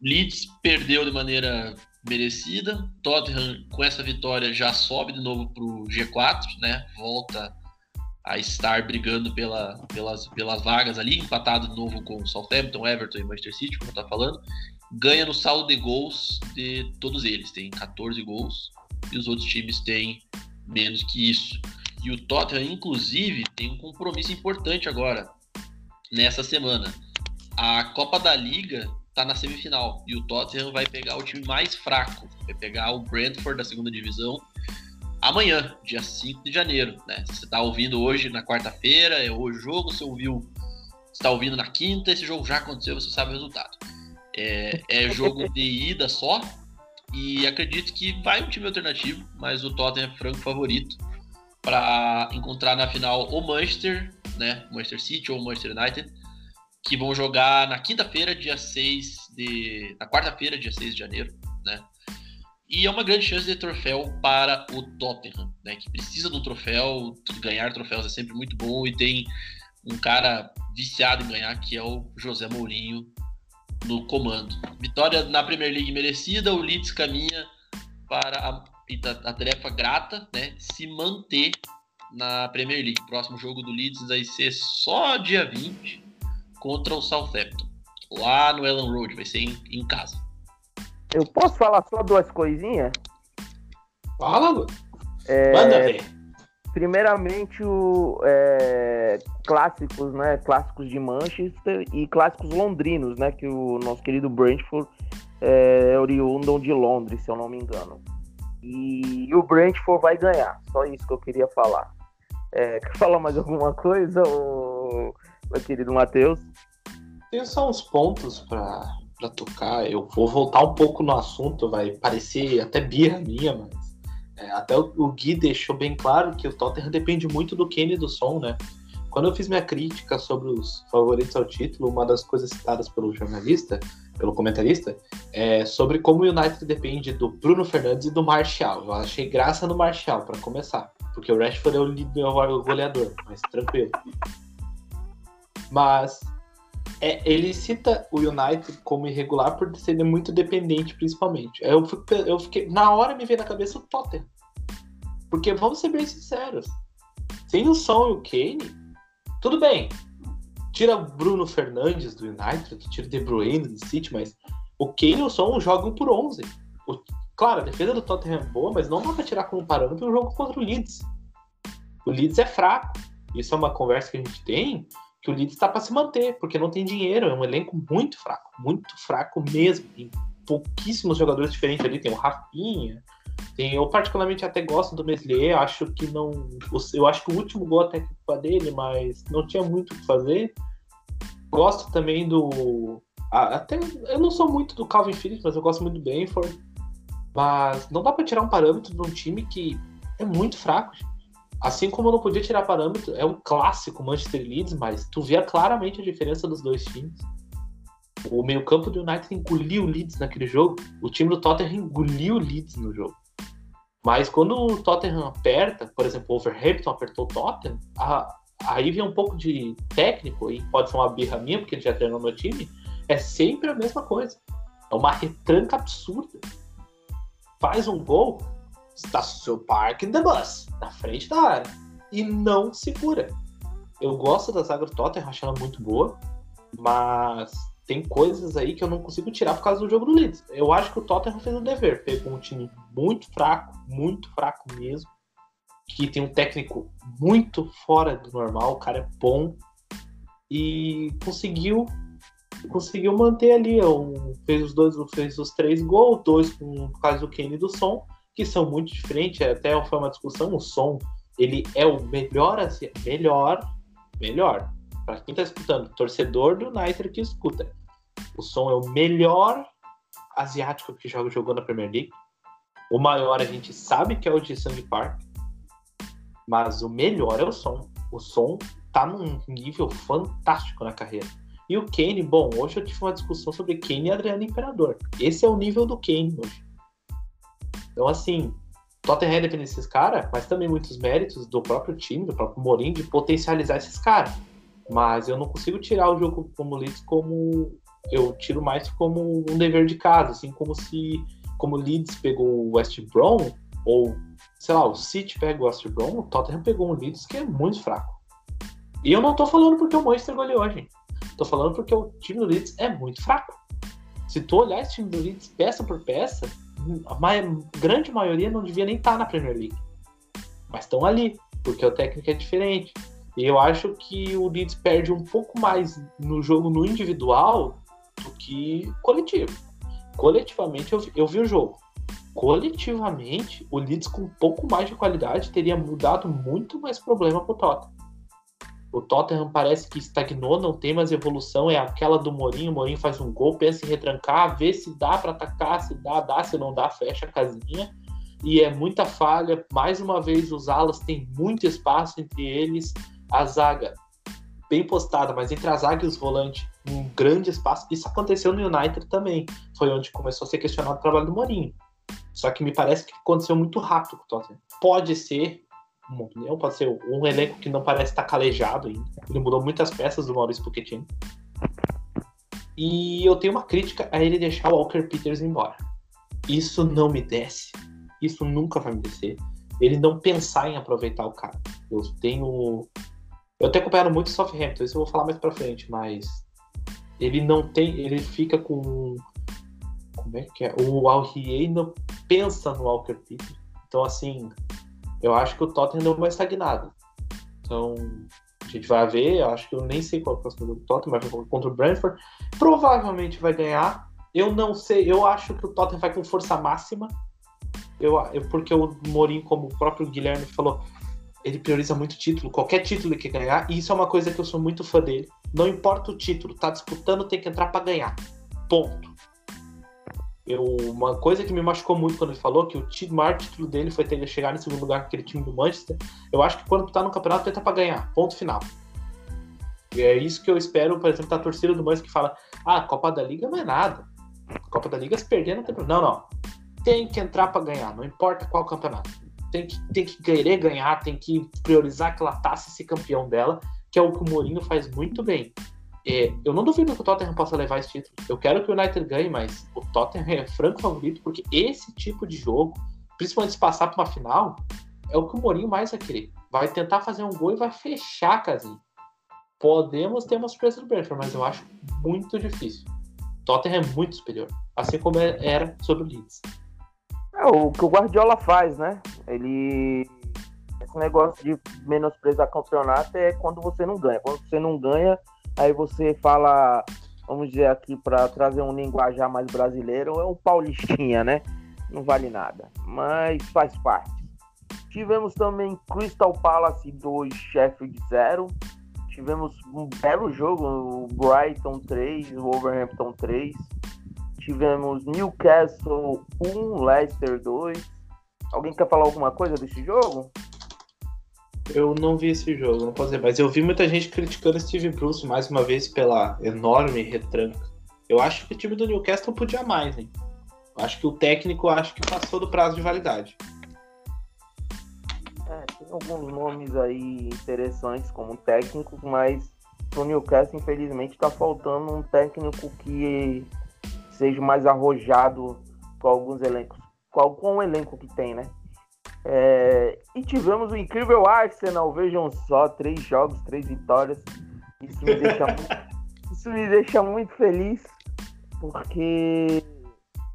Leeds perdeu de maneira merecida. Tottenham, com essa vitória, já sobe de novo para o G4, né? Volta a estar brigando pela, pelas, pelas vagas ali, empatado de novo com Southampton, Everton e Manchester City, como estava falando. Ganha no saldo de gols de todos eles, tem 14 gols, e os outros times têm menos que isso. E o Tottenham, inclusive, tem um compromisso importante agora, nessa semana. A Copa da Liga tá na semifinal e o Tottenham vai pegar o time mais fraco, vai pegar o Brentford da segunda divisão amanhã, dia 5 de janeiro, né? Você tá ouvindo hoje na quarta-feira, é o jogo, você ouviu, está ouvindo na quinta, esse jogo já aconteceu, você sabe o resultado. É, é jogo de ida só e acredito que vai um time alternativo, mas o Tottenham é franco favorito para encontrar na final o Manchester, né? Manchester City ou Manchester United que vão jogar na quinta-feira, dia 6 de. na quarta-feira, dia 6 de janeiro, né? E é uma grande chance de troféu para o Tottenham, né? Que precisa do troféu, ganhar troféus é sempre muito bom e tem um cara viciado em ganhar que é o José Mourinho no comando. Vitória na Premier League merecida, o Leeds caminha para a, a tarefa grata, né? Se manter na Premier League. Próximo jogo do Leeds vai ser só dia 20 contra o Southampton, lá no Ellen Road, vai ser em, em casa. Eu posso falar só duas coisinhas? Fala, Lu. É, Manda ver. Primeiramente, o, é, clássicos, né? Clássicos de Manchester e clássicos londrinos, né? Que o nosso querido Brentford é oriundo de Londres, se eu não me engano. E, o Brentford vai ganhar. Só isso que eu queria falar. É, quer falar mais alguma coisa, ou, meu querido Matheus? Tem só uns pontos para tocar. Eu vou voltar um pouco no assunto, vai parecer até birra minha, mas é, até o, o, Gui deixou bem claro que o Tottenham depende muito do Kane e do Son, né? Quando eu fiz minha crítica sobre os favoritos ao título, uma das coisas citadas pelo jornalista, pelo comentarista, é sobre como o United depende do Bruno Fernandes e do Martial. Eu achei graça no Martial, para começar, porque o Rashford é o, líder, goleador, mas tranquilo. Mas é, ele cita o United como irregular por ser muito dependente, principalmente. Eu, eu fiquei, na hora me veio na cabeça o Tottenham. Porque vamos ser bem sinceros. Sem o Son e o Kane, tudo bem. Tira Bruno Fernandes do United, tira De Bruyne do City, mas o Kane e o Son jogam por 11. O, claro, a defesa do Tottenham é boa, mas não dá pra tirar como parâmetro o jogo contra o Leeds. O Leeds é fraco. Isso é uma conversa que a gente tem que o Leeds está para se manter, porque não tem dinheiro, é um elenco muito fraco, muito fraco mesmo. Tem pouquíssimos jogadores diferentes ali, tem o Rafinha, tem, eu particularmente até gosto do Meslier, acho que não. Eu acho que o último gol até culpa dele, mas não tinha muito o que fazer. Gosto também do. Até eu não sou muito do Calvin Phillips, mas eu gosto muito do Benford. Mas não dá para tirar um parâmetro de um time que é muito fraco. Assim como eu não podia tirar parâmetro, é um clássico Manchester Leeds, mas tu via claramente a diferença dos dois times. O meio-campo do United engoliu o Leeds naquele jogo. O time do Tottenham engoliu o Leeds no jogo. Mas quando o Tottenham aperta, por exemplo, o Overhampton apertou o Tottenham, a, aí vem um pouco de técnico, e pode ser uma birra minha, porque ele já treinou meu time, é sempre a mesma coisa. É uma retranca absurda. Faz um gol, está seu parque the bus, na frente da área, e não segura. Eu gosto da zaga do Tottenham, acho ela muito boa, mas tem coisas aí que eu não consigo tirar por causa do jogo do Leeds. Eu acho que o Tottenham fez o dever, pegou um time muito fraco, muito fraco mesmo, que tem um técnico muito fora do normal, o cara é bom, e conseguiu conseguiu manter ali, fez os dois, fez os três gols, dois com o caso do Kane e do Som, que são muito diferentes, é até foi uma discussão, o som, ele é o melhor, assim, melhor, melhor, para quem está escutando, torcedor do United que escuta, o som é o melhor asiático que joga, jogou na Premier League, o maior a gente sabe que é o de Sangue Park, mas o melhor é o som, o som tá num nível fantástico na carreira. E o Kane, bom, hoje eu tive uma discussão sobre Kane e Adriano Imperador. Esse é o nível do Kane hoje. Então, assim, Tottenham depende desses caras, mas também muitos méritos do próprio time, do próprio Mourinho, de potencializar esses caras. Mas eu não consigo tirar o jogo como Leeds como. Eu tiro mais como um dever de casa, assim, como se como Leeds pegou o West Brom, ou sei lá, o City pega o West Brom, o Tottenham pegou um Leeds que é muito fraco. E eu não tô falando porque o Manchester goleou, gente. Tô falando porque o time do Leeds é muito fraco. Se tu olhar esse time do Leeds peça por peça, a grande maioria não devia nem estar tá na Premier League. Mas estão ali, porque o técnico é diferente. E eu acho que o Leeds perde um pouco mais no jogo no individual do que coletivo. Coletivamente eu, eu vi o jogo. Coletivamente, o Leeds com um pouco mais de qualidade teria mudado muito mais problema pro Tottenham. O Tottenham parece que estagnou, não tem mais evolução, é aquela do Mourinho, o Mourinho faz um gol, pensa em retrancar, vê se dá para atacar, se dá, dá, se não dá, fecha a casinha. E é muita falha, mais uma vez os alas têm muito espaço entre eles, a zaga bem postada, mas entre a zaga e os volantes, um grande espaço. Isso aconteceu no United também. Foi onde começou a ser questionado o trabalho do Mourinho. Só que me parece que aconteceu muito rápido com o Tottenham. Pode ser uma opinião, pode ser um elenco que não parece estar calejado ainda. Ele mudou muitas peças do Maurício Pochettino. E eu tenho uma crítica a ele deixar o Walker Peters embora. Isso não me desce. Isso nunca vai me descer. Ele não pensar em aproveitar o cara. Eu tenho. Eu tenho acompanhado muito o Southampton, isso eu vou falar mais pra frente, mas ele não tem. Ele fica com. Como é que é? O Al não pensa no Walker Peters. Então, assim, eu acho que o Tottenham deu uma estagnada. Então, a gente vai ver. Eu acho que eu nem sei qual é o próximo jogo do Tottenham, jogar contra o Brentford. Provavelmente vai ganhar. Eu não sei, eu acho que o Tottenham vai com força máxima. Eu, eu, porque o Mourinho, como o próprio Guilherme falou, ele prioriza muito título. Qualquer título ele quer ganhar. E isso é uma coisa que eu sou muito fã dele. Não importa o título, tá disputando, tem que entrar para ganhar. Ponto. Eu, uma coisa que me machucou muito quando ele falou que o maior título dele foi ter chegado em segundo lugar com aquele time do Manchester. Eu acho que quando tu tá no campeonato, tenta para ganhar. Ponto final. E é isso que eu espero, por exemplo, da torcida do Manchester que fala: ah, Copa da Liga não é nada. Copa da Liga se perder não tem problema. Não, não. Tem que entrar para ganhar, não importa qual campeonato. Tem que, tem que querer ganhar, tem que priorizar aquela taça ser campeão dela, que é o que o Mourinho faz muito bem. É, eu não duvido que o Tottenham possa levar esse título. Eu quero que o United ganhe, mas o Tottenham é franco favorito, porque esse tipo de jogo, principalmente se passar para uma final, é o que o Mourinho mais vai querer. Vai tentar fazer um gol e vai fechar a casinha. Podemos ter uma surpresa do Brentford, mas eu acho muito difícil. Tottenham é muito superior, assim como é, era sobre o Leeds. É o que o Guardiola faz, né? Ele esse negócio de menosprezar campeonato é quando você não ganha. Quando você não ganha, Aí você fala, vamos dizer aqui, para trazer um linguajar mais brasileiro, é o Paulistinha, né? Não vale nada, mas faz parte. Tivemos também Crystal Palace 2, Sheffield 0. Tivemos um belo jogo, o Brighton 3, o Wolverhampton 3. Tivemos Newcastle 1, Leicester 2. Alguém quer falar alguma coisa desse jogo? Eu não vi esse jogo, não posso dizer, mas eu vi muita gente criticando Steve Bruce mais uma vez pela enorme retranca. Eu acho que o time do Newcastle podia mais, hein? Eu acho que o técnico acho que passou do prazo de validade. É, tem alguns nomes aí interessantes como técnicos, mas o Newcastle infelizmente está faltando um técnico que seja mais arrojado com alguns elencos, com, com o elenco que tem, né? É, e tivemos o incrível Arsenal, vejam só, três jogos, três vitórias. Isso me deixa, muito, isso me deixa muito feliz, porque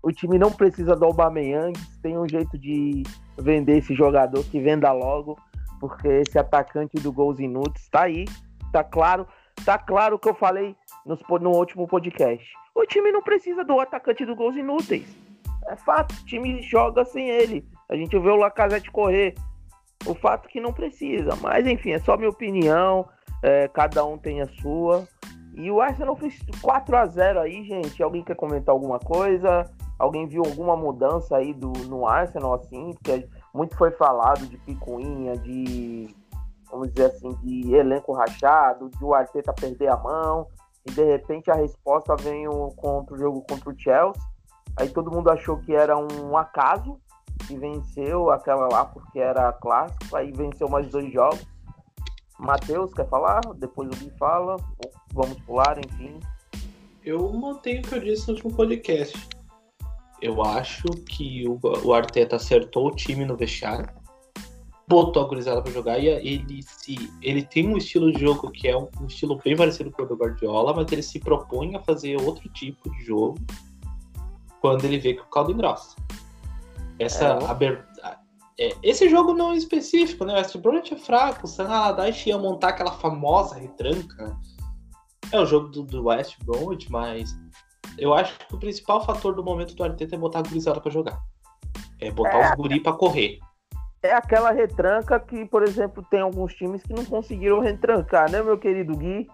o time não precisa do Aubameyang, tem um jeito de vender esse jogador, que venda logo, porque esse atacante do gols inúteis está aí, tá claro, tá claro que eu falei no, no último podcast. O time não precisa do atacante do gols inúteis. É fato, o time joga sem ele. A gente vê o Lacazette correr. O fato que não precisa. Mas enfim, é só minha opinião. É, cada um tem a sua. E o Arsenal fez 4 a 0 aí, gente. Alguém quer comentar alguma coisa? Alguém viu alguma mudança aí do, no Arsenal, assim? Porque muito foi falado de picuinha, de, vamos dizer assim, de elenco rachado, de o Arteta perder a mão. E de repente a resposta veio contra o jogo contra o Chelsea. Aí todo mundo achou que era um acaso, e venceu aquela lá porque era clássico, aí venceu mais dois jogos. Matheus, quer falar? Depois o Gui fala, vamos pular, enfim. Eu mantenho o que eu disse no último podcast. Eu acho que o, o Arteta acertou o time no vestiário, botou a gurizada pra jogar e ele se. Ele tem um estilo de jogo que é um, um estilo bem parecido com o do Guardiola, mas ele se propõe a fazer outro tipo de jogo quando ele vê que o caldo engrossa. Essa É. abertura. É, esse jogo não é específico, né? O West Bromwich é fraco. O San Allardyce ia montar aquela famosa retranca. É o jogo do, do West Bromwich, mas eu acho que o principal fator do momento do Arteta é botar a gurizada pra jogar. É botar É. os guri pra correr. É aquela retranca que, por exemplo, tem alguns times que não conseguiram retrancar, né, meu querido Gui?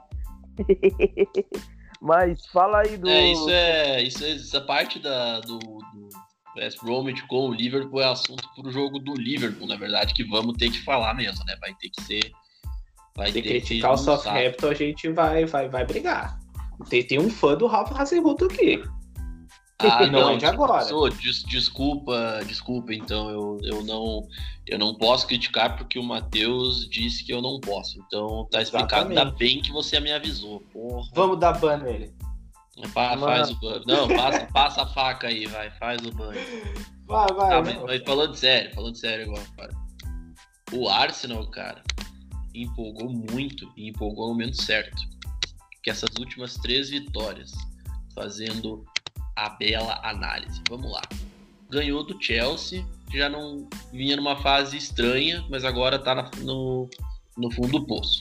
Mas fala aí do. É, isso é. Isso é essa parte da, do, do West Bromwich com o Liverpool é assunto pro jogo do Liverpool, na verdade, que vamos ter que falar mesmo, né? Vai ter que ser. Vai Se ter criticar o que usar. Southampton, a gente vai, vai, vai brigar. Tem, tem um fã do Ralph Hasenhutt aqui. Ah, não não, é de agora. Sou, des- desculpa, desculpa, então eu, eu não eu não posso criticar porque o Matheus disse que eu não posso. Então tá explicado. Ainda bem que você me avisou. Porra. Vamos dar ban nele. Faz o banho. Não, passa, passa a faca aí, vai, faz o banho. Vai, vai. Ah, mas, mas falando sério, falando sério agora. O Arsenal, cara, empolgou muito e empolgou no momento certo. Que essas últimas três vitórias, fazendo a bela análise. Vamos lá. Ganhou do Chelsea, que já não vinha numa fase estranha, mas agora tá na- no, no fundo do poço.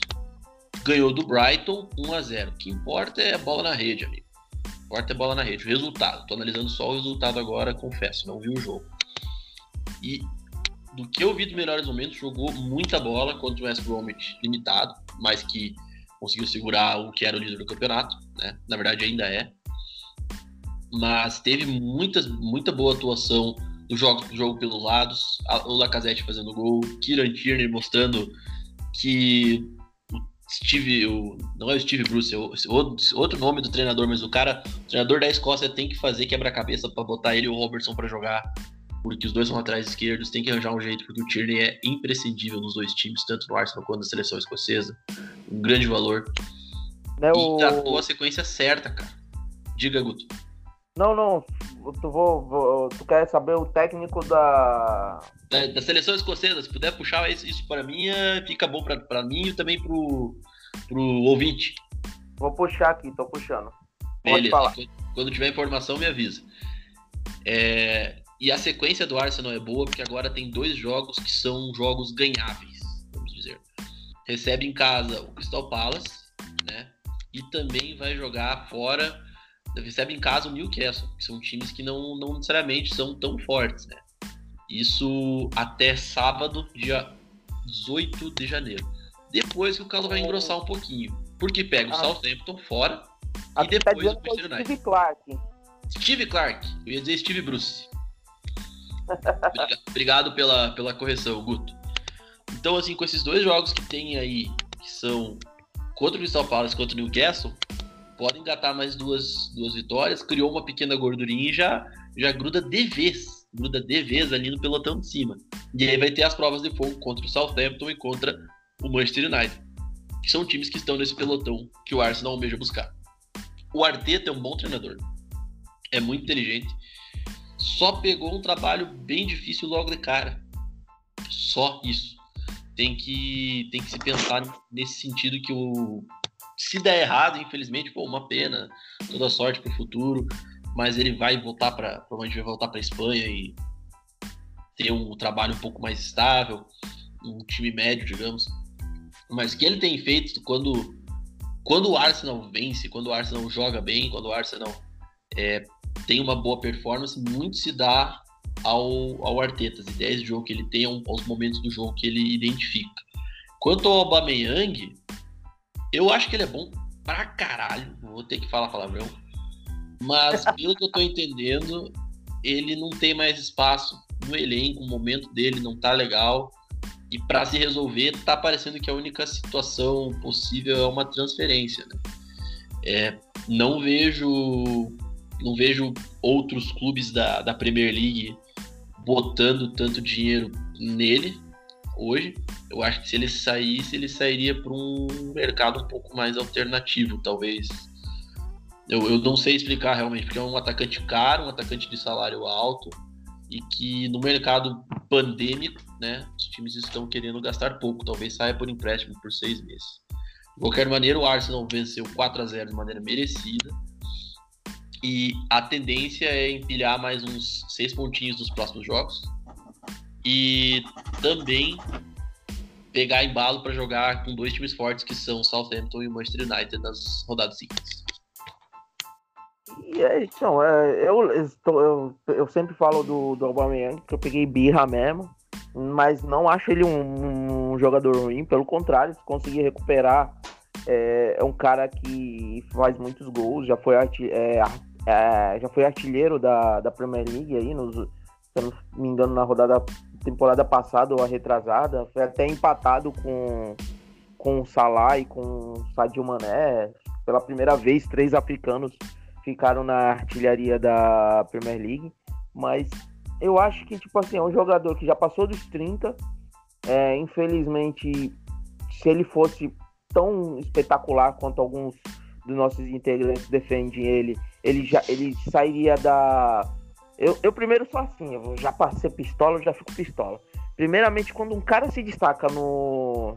Ganhou do Brighton 1 a 0 O que importa é a bola na rede, amigo. O que importa é a bola na rede. O resultado. Tô analisando só o resultado agora, confesso, não vi o jogo. E do que eu vi dos melhores momentos, jogou muita bola contra o West Bromwich limitado, mas que conseguiu segurar o que era o líder do campeonato, né? Na verdade ainda é. Mas teve muitas, muita boa atuação no jogo, no jogo pelos lados, o Lacazette fazendo gol, Kieran Tierney mostrando que o Steve, o, não é o Steve Bruce, é o, outro nome do treinador, mas o cara, o treinador da Escócia tem que fazer quebra-cabeça para botar ele e o Robertson para jogar porque os dois são atrás esquerdos, tem que arranjar um jeito, porque o Tierney é imprescindível nos dois times, tanto no Arsenal quanto na seleção escocesa. Um grande valor. né, E tratou a sequência certa, cara. Diga, Guto. Não, não. Tu, vou, vou- tu quer saber o técnico da. Da, da seleção escocesa, se puder puxar isso, para mim, é- fica bom pra mim e também pro, pro ouvinte. Vou puxar aqui, tô puxando. Pode Beleza. falar. Quando- Quando tiver informação, me avisa. É, e a sequência do Arsenal é boa, porque agora tem dois jogos que são jogos ganháveis, vamos dizer. Recebe em casa o Crystal Palace, né? E também vai jogar fora. Recebe em casa o Newcastle, que são times que não, não necessariamente são tão fortes, né? Isso até sábado, dia 18 de janeiro. Depois que o caldo vai engrossar um pouquinho. Porque pega o Ah. Southampton fora e tá depois dizendo o é Manchester United. Steve Clark. Steve Clark. Eu ia dizer Steve Bruce. Obriga- Obrigado pela, pela correção, Guto. Então, assim, com esses dois jogos que tem aí, que são contra o Crystal Palace e contra o Newcastle, podem engatar mais duas, duas vitórias. Criou uma pequena gordurinha e já, já gruda de vez. Gruda de vez ali no pelotão de cima. E aí vai ter as provas de fogo contra o Southampton e contra o Manchester United. Que são times que estão nesse pelotão que o Arsenal almeja buscar. O Arteta é um bom treinador é muito inteligente. Só pegou um trabalho bem difícil logo de cara. Só isso. Tem que, tem que se pensar nesse sentido que o. Se der errado, infelizmente, pô, uma pena. Toda sorte pro futuro. Mas ele vai voltar para. Provavelmente vai voltar pra Espanha e ter um trabalho um pouco mais estável. Um time médio, digamos. Mas o que ele tem feito quando. Quando o Arsenal vence, quando o Arsenal joga bem, quando o Arsenal é, tem uma boa performance, muito se dá ao, ao Arteta, as ideias de jogo que ele tem, ao- aos momentos do jogo que ele identifica. Quanto ao Aubameyang, eu acho que ele é bom pra caralho, vou ter que falar palavrão, mas pelo que eu tô entendendo, ele não tem mais espaço no elenco, o momento dele não tá legal, e pra se resolver, tá parecendo que a única situação possível é uma transferência, né? É, não vejo não vejo outros clubes da, da Premier League botando tanto dinheiro nele hoje. Eu acho que se ele saísse, ele sairia para um mercado um pouco mais alternativo, talvez Eu, eu não sei explicar realmente, porque é um atacante caro, um atacante de salário alto, e que no mercado pandêmico, né, os times estão querendo gastar pouco, talvez saia por empréstimo por seis meses. De qualquer maneira, o Arsenal venceu 4 a 0 de maneira merecida. E a tendência é empilhar mais uns seis pontinhos nos próximos jogos. E também pegar embalo para jogar com dois times fortes que são Southampton e Manchester United nas rodadas seguintes. É, então, é, eu, eu, eu, sempre falo do, do Aubameyang, que eu peguei birra mesmo, mas não acho ele um, um jogador ruim, pelo contrário, se conseguir recuperar, é, é, um cara que faz muitos gols, já foi, é, é, já foi artilheiro da, da Premier League aí, nos, se não me engano, na rodada temporada passada ou a retrasada, foi até empatado com, com o Salah e com o Sadio Mané, pela primeira vez, três africanos ficaram na artilharia da Premier League, mas eu acho que, tipo assim, é um jogador que já passou dos 30, é, infelizmente, se ele fosse tão espetacular quanto alguns dos nossos integrantes defendem ele, ele já ele sairia da. Eu, eu primeiro sou assim, eu já passei pistola, eu já fico pistola. Primeiramente, quando um cara se destaca no,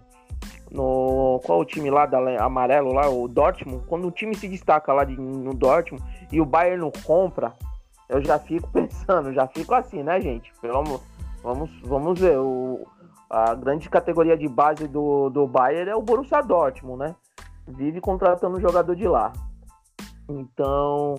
no qual o time lá da amarelo lá, o Dortmund, quando o time se destaca lá de, no Dortmund e o Bayern não compra, eu já fico pensando, já fico assim, né, gente? Vamos, vamos, vamos ver. O, a grande categoria de base do, do Bayern é o Borussia Dortmund, né? Vive contratando jogador de lá. Então,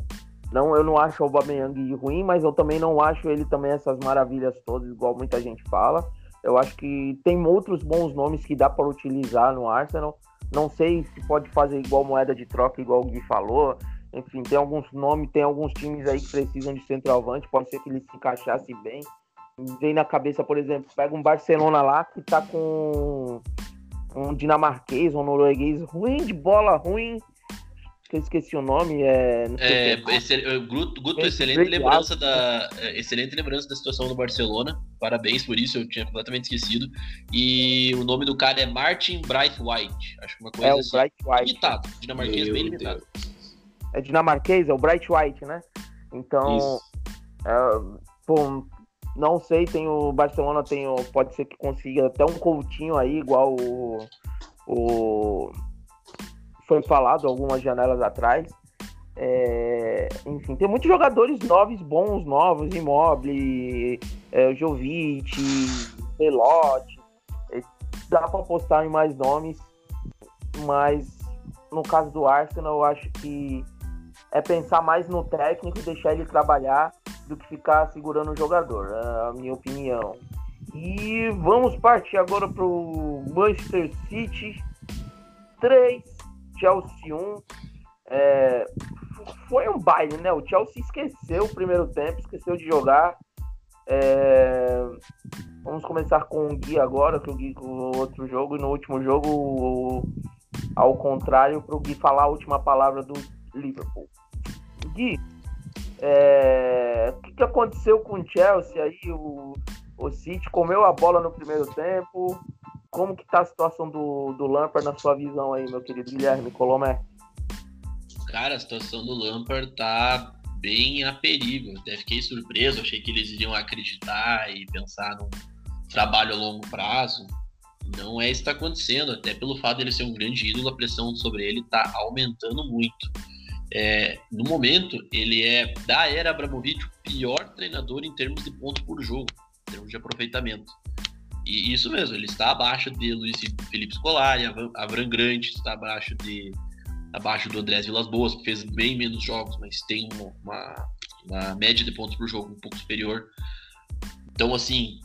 não, eu não acho o Aubameyang ruim, mas eu também não acho ele também essas maravilhas todas, igual muita gente fala. Eu acho que tem outros bons nomes que dá para utilizar no Arsenal. Não sei se pode fazer igual moeda de troca, igual o Gui falou. Enfim, tem alguns nomes, tem alguns times aí que precisam de centroavante. Pode ser que ele se encaixasse bem. Vem na cabeça, por exemplo, pega um Barcelona lá que tá com um dinamarquês, um norueguês ruim de bola, ruim, que eu esqueci o nome. É, é, é Guto, Guto excelente lembrança da é, excelente lembrança da situação do Barcelona. Parabéns por isso, eu tinha completamente esquecido. E o nome do cara é Martin Bright White. Acho que uma coisa é, assim. O Bright White. Limitado, dinamarquês Meu bem limitado. É dinamarquês, é o Bright White, né? Então, é, pô, não sei, tem o Barcelona tem o, pode ser que consiga até um Coutinho aí igual o, o foi falado algumas janelas atrás. É, enfim, tem muitos jogadores novos, bons, novos, Immobile, é, Jovic, Pelote. É, dá para apostar em mais nomes, mas no caso do Arsenal, eu acho que é pensar mais no técnico e deixar ele trabalhar do que ficar segurando o jogador, é a minha opinião. E vamos partir agora para o Manchester City 3, Chelsea 1. É, foi um baile, né? O Chelsea esqueceu o primeiro tempo, esqueceu de jogar. É, vamos começar com o Gui agora, que o Gui o outro jogo, e no último jogo, ao contrário, para o Gui falar a última palavra do Liverpool. Gui, é, o que, que, aconteceu com o Chelsea aí? O, o City comeu a bola no primeiro tempo, como que tá a situação do, do Lampard na sua visão aí, meu querido Guilherme Colomé? Cara, a situação do Lampard tá bem a perigo. Até fiquei surpreso, achei que eles iriam acreditar e pensar num trabalho a longo prazo. Não é isso que está acontecendo, até pelo fato de ele ser um grande ídolo, a pressão sobre ele está aumentando muito. É, no momento, ele é, da era Abramovich, o pior treinador em termos de pontos por jogo, em termos de aproveitamento. E isso mesmo, ele está abaixo de Luiz Felipe Scolari, Avram Grant está abaixo de abaixo do Andrés Vilas Boas, que fez bem menos jogos, mas tem uma, uma média de pontos por jogo um pouco superior. Então, assim,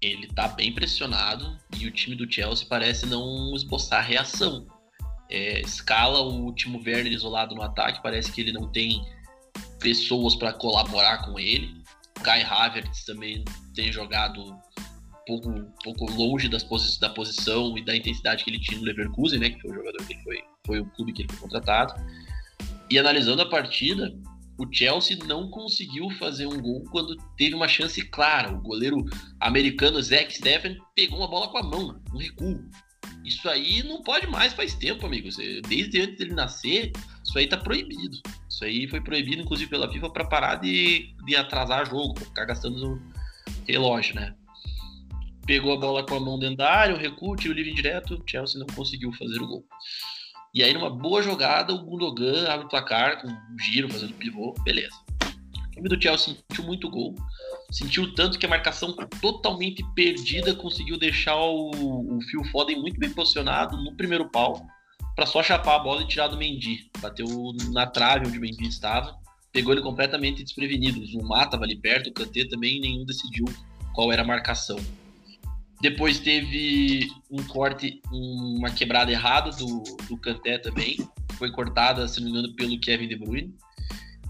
ele está bem pressionado e o time do Chelsea parece não esboçar reação. É, escala o último Werner isolado no ataque, parece que ele não tem pessoas para colaborar com ele. Kai Havertz também tem jogado pouco, pouco longe das posi da posição e da intensidade que ele tinha no Leverkusen, né, que foi o jogador que foi, foi o clube que ele foi contratado. E analisando a partida, o Chelsea não conseguiu fazer um gol quando teve uma chance clara. O goleiro americano Zach Steffen pegou uma bola com a mão, um recuo. Isso aí não pode mais faz tempo, amigos. Desde antes dele nascer, isso aí tá proibido. Isso aí foi proibido, inclusive, pela FIFA para parar de, de atrasar jogo, pra ficar gastando relógio, né? Pegou a bola com a mão dentro da área, o recuo, tiro livre direto, o Chelsea não conseguiu fazer o gol. E aí, numa boa jogada, o Gundogan abre o placar com um giro, fazendo pivô, beleza. O time do Chelsea sentiu muito gol, sentiu tanto que a marcação totalmente perdida conseguiu deixar o, o Phil Foden muito bem posicionado no primeiro pau, para só chapar a bola e tirar do Mendy. Bateu na trave onde o Mendy estava, pegou ele completamente desprevenido. O Zuma estava ali perto, o Kanté também, nenhum decidiu qual era a marcação. Depois teve um corte, uma quebrada errada do, do Kanté também. Foi cortada, se não me engano, pelo Kevin De Bruyne.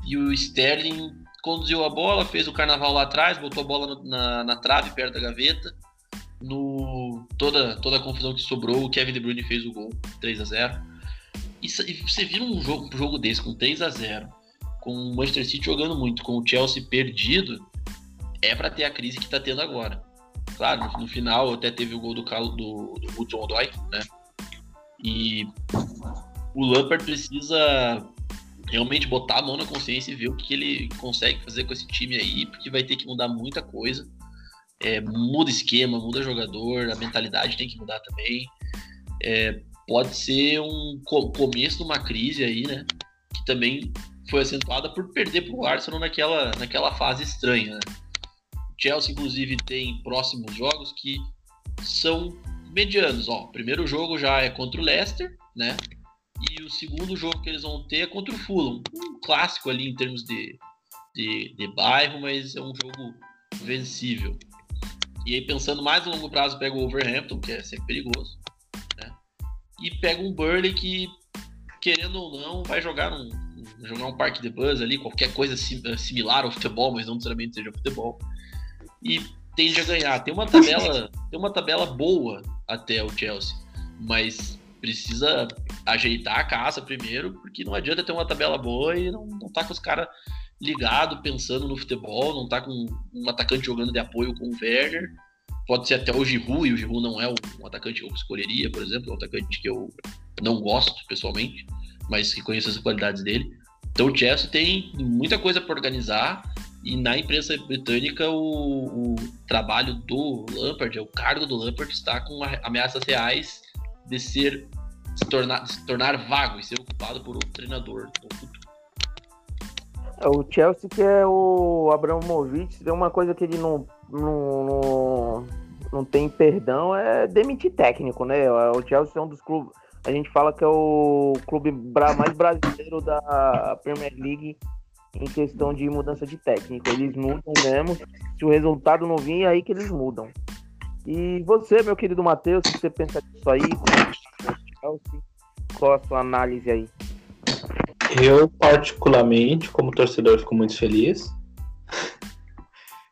E o Sterling conduziu a bola, fez o carnaval lá atrás, botou a bola na, na trave, perto da gaveta. No, toda, toda a confusão que sobrou, o Kevin De Bruyne fez o gol, 3 a 0 E, e você vira um jogo, um jogo desse com 3 a 0 com o Manchester City jogando muito, com o Chelsea perdido, é para ter a crise que tá tendo agora. Claro, no, final até teve o gol do do, do Hudson Odoi, né? E o Lampard precisa realmente botar a mão na consciência e ver o que ele consegue fazer com esse time aí, porque vai ter que mudar muita coisa. É, muda esquema, muda jogador, a mentalidade tem que mudar também. É, pode ser um começo de uma crise aí, né? Que também foi acentuada por perder para o Arsenal naquela, naquela fase estranha. Né? Chelsea, inclusive, tem próximos jogos que são medianos. Ó, o primeiro jogo já é contra o Leicester, né? E o segundo jogo que eles vão ter é contra o Fulham. Um clássico ali em termos de, de, de bairro, mas é um jogo vencível. E aí, pensando mais a longo prazo, pega o Overhampton, que é sempre perigoso. Né? E pega um Burley que, querendo ou não, vai jogar um, jogar um parque de buzz ali, qualquer coisa sim, similar ao futebol, mas não necessariamente seja futebol. E tende a ganhar. Tem uma tabela, tem uma tabela boa até o Chelsea, mas precisa ajeitar a casa primeiro, porque não adianta ter uma tabela boa e não, não tá com os caras ligado, pensando no futebol, não tá com um atacante jogando de apoio com o Werner. Pode ser até o Giroud, e o Giroud não é um atacante que eu escolheria, por exemplo, é um atacante que eu não gosto pessoalmente, mas que conheço as qualidades dele. Então o Chelsea tem muita coisa para organizar e na imprensa britânica o, o, trabalho do Lampard, o cargo do Lampard está com ameaças reais de ser se tornar, se tornar vago e ser ocupado por outro treinador. É, o Chelsea que é o Abramovich, tem uma coisa que ele não, não, não, não tem perdão é demitir técnico, né? O Chelsea é um dos clubes, a gente fala que é o clube mais brasileiro da Premier League em questão de mudança de técnico. Eles mudam mesmo. Se o resultado não vir, é aí que eles mudam. E você, meu querido Matheus, o que você pensa disso aí? Qual a sua análise aí? Eu, particularmente, como torcedor, fico muito feliz.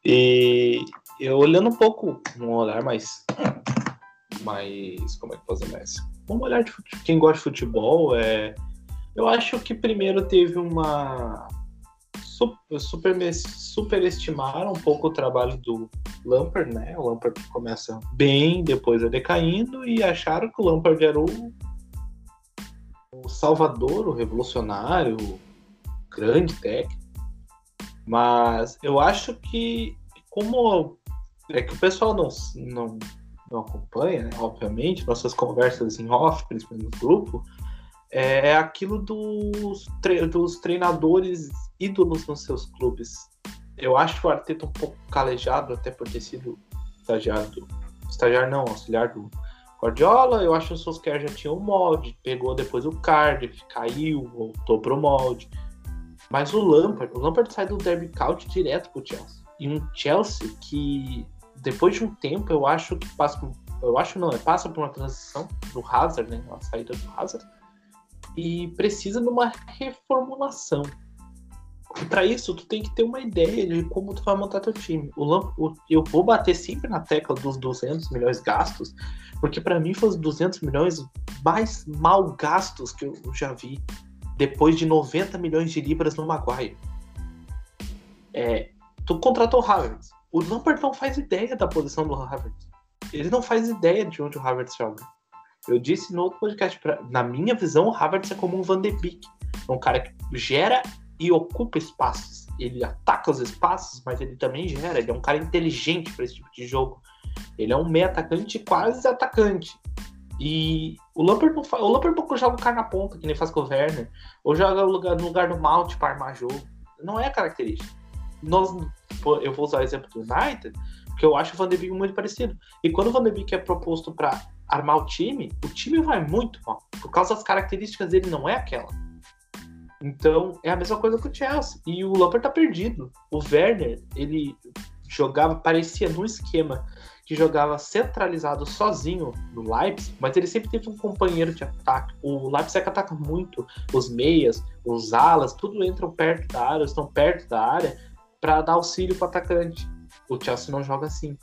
E eu olhando um pouco, um olhar mais. mais. Como é que fazer mais? Um olhar de quem gosta de futebol, é. Eu acho que primeiro teve uma super, superestimaram um pouco o trabalho do Lampard, né? O Lampard começa bem, depois é decaindo, e acharam que o Lampard era o, o salvador, o revolucionário, o grande técnico. Mas eu acho que, como é que o pessoal não, não, não acompanha, né? obviamente, nossas conversas em off, principalmente no grupo, é, é aquilo dos, tre dos treinadores ídolos nos seus clubes. Eu acho o Arteta um pouco calejado, até por ter sido estagiário do. Estagiário não, auxiliar do Guardiola. Eu acho que o Solskjaer já tinha o molde, pegou depois o Cardiff, caiu, voltou pro molde. Mas o Lampard, o Lampard sai do Derby County direto pro Chelsea. E um Chelsea que, depois de um tempo, eu acho que passa por, Eu acho não, é, passa por uma transição do Hazard, né? A saída do Hazard e precisa de uma reformulação. Para isso, tu tem que ter uma ideia de como tu vai montar teu time. O o, eu vou bater sempre na tecla dos 200 milhões gastos, porque para mim foram os 200 milhões mais mal gastos que eu já vi depois de 90 milhões de libras no Maguire. É, tu contratou o Havertz. O Lampard não faz ideia da posição do Havertz. Ele não faz ideia de onde o Havertz joga. Eu disse no outro podcast, pra, na minha visão, o Havertz é como um Van de Beek. É um cara que gera e ocupa espaços. Ele ataca os espaços, mas ele também gera. Ele é um cara inteligente para esse tipo de jogo. Ele é um meio atacante quase atacante. E o Lampard não, faz, o Lampard não joga o cara na ponta, que nem faz com o Werner. Ou joga no lugar, no lugar do Mount para armar jogo. Não é característica. Nós, eu vou usar o exemplo do United, porque eu acho o Van de Beek muito parecido. E quando o Van de Beek é proposto para armar o time, o time vai muito mal. Por causa das características dele, não é aquela. Então, é a mesma coisa com o Chelsea. E o Lampard tá perdido. O Werner, ele jogava, parecia num esquema que jogava centralizado sozinho no Leipzig, mas ele sempre teve um companheiro de ataque. O Leipzig ataca muito os meias, os alas, tudo entram perto da área, estão perto da área para dar auxílio para o atacante. O Chelsea não joga assim.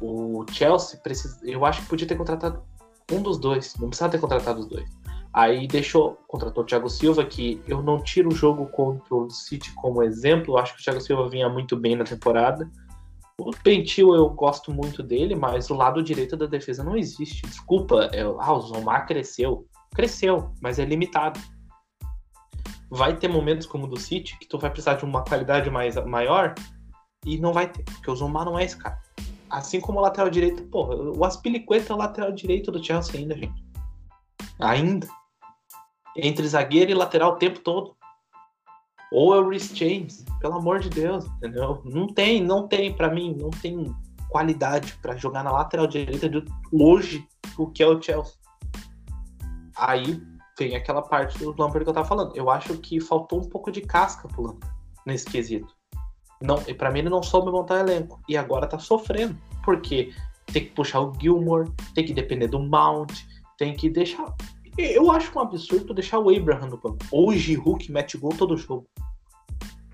O Chelsea precisa, eu acho que podia ter contratado um dos dois, não precisava ter contratado os dois. Aí deixou, contratou o Thiago Silva, que eu não tiro o jogo contra o City como exemplo, eu acho que o Thiago Silva vinha muito bem na temporada o Pentil eu gosto muito dele, mas o lado direito da defesa não existe. Desculpa, é, ah, o Zomar cresceu. Cresceu, mas é limitado. Vai ter momentos como o do City que tu vai precisar de uma qualidade mais, maior e não vai ter, porque o Zomar não é esse cara. Assim como o lateral direito, porra, o Aspilicueta é o lateral direito do Chelsea ainda, gente. Ainda. Entre zagueiro e lateral o tempo todo. Ou é o Rhys James, pelo amor de Deus, entendeu? Não tem, não tem, para mim, não tem qualidade para jogar na lateral direita de hoje o que é o Chelsea. Aí vem aquela parte do Lampard que eu tava falando. Eu acho que faltou um pouco de casca pro Lampard nesse quesito. Não, para mim ele não soube montar elenco e agora tá sofrendo, porque tem que puxar o Gilmore, tem que depender do Mount, tem que deixar eu acho um absurdo deixar o Abraham no banco. Giroud que mete gol todo jogo.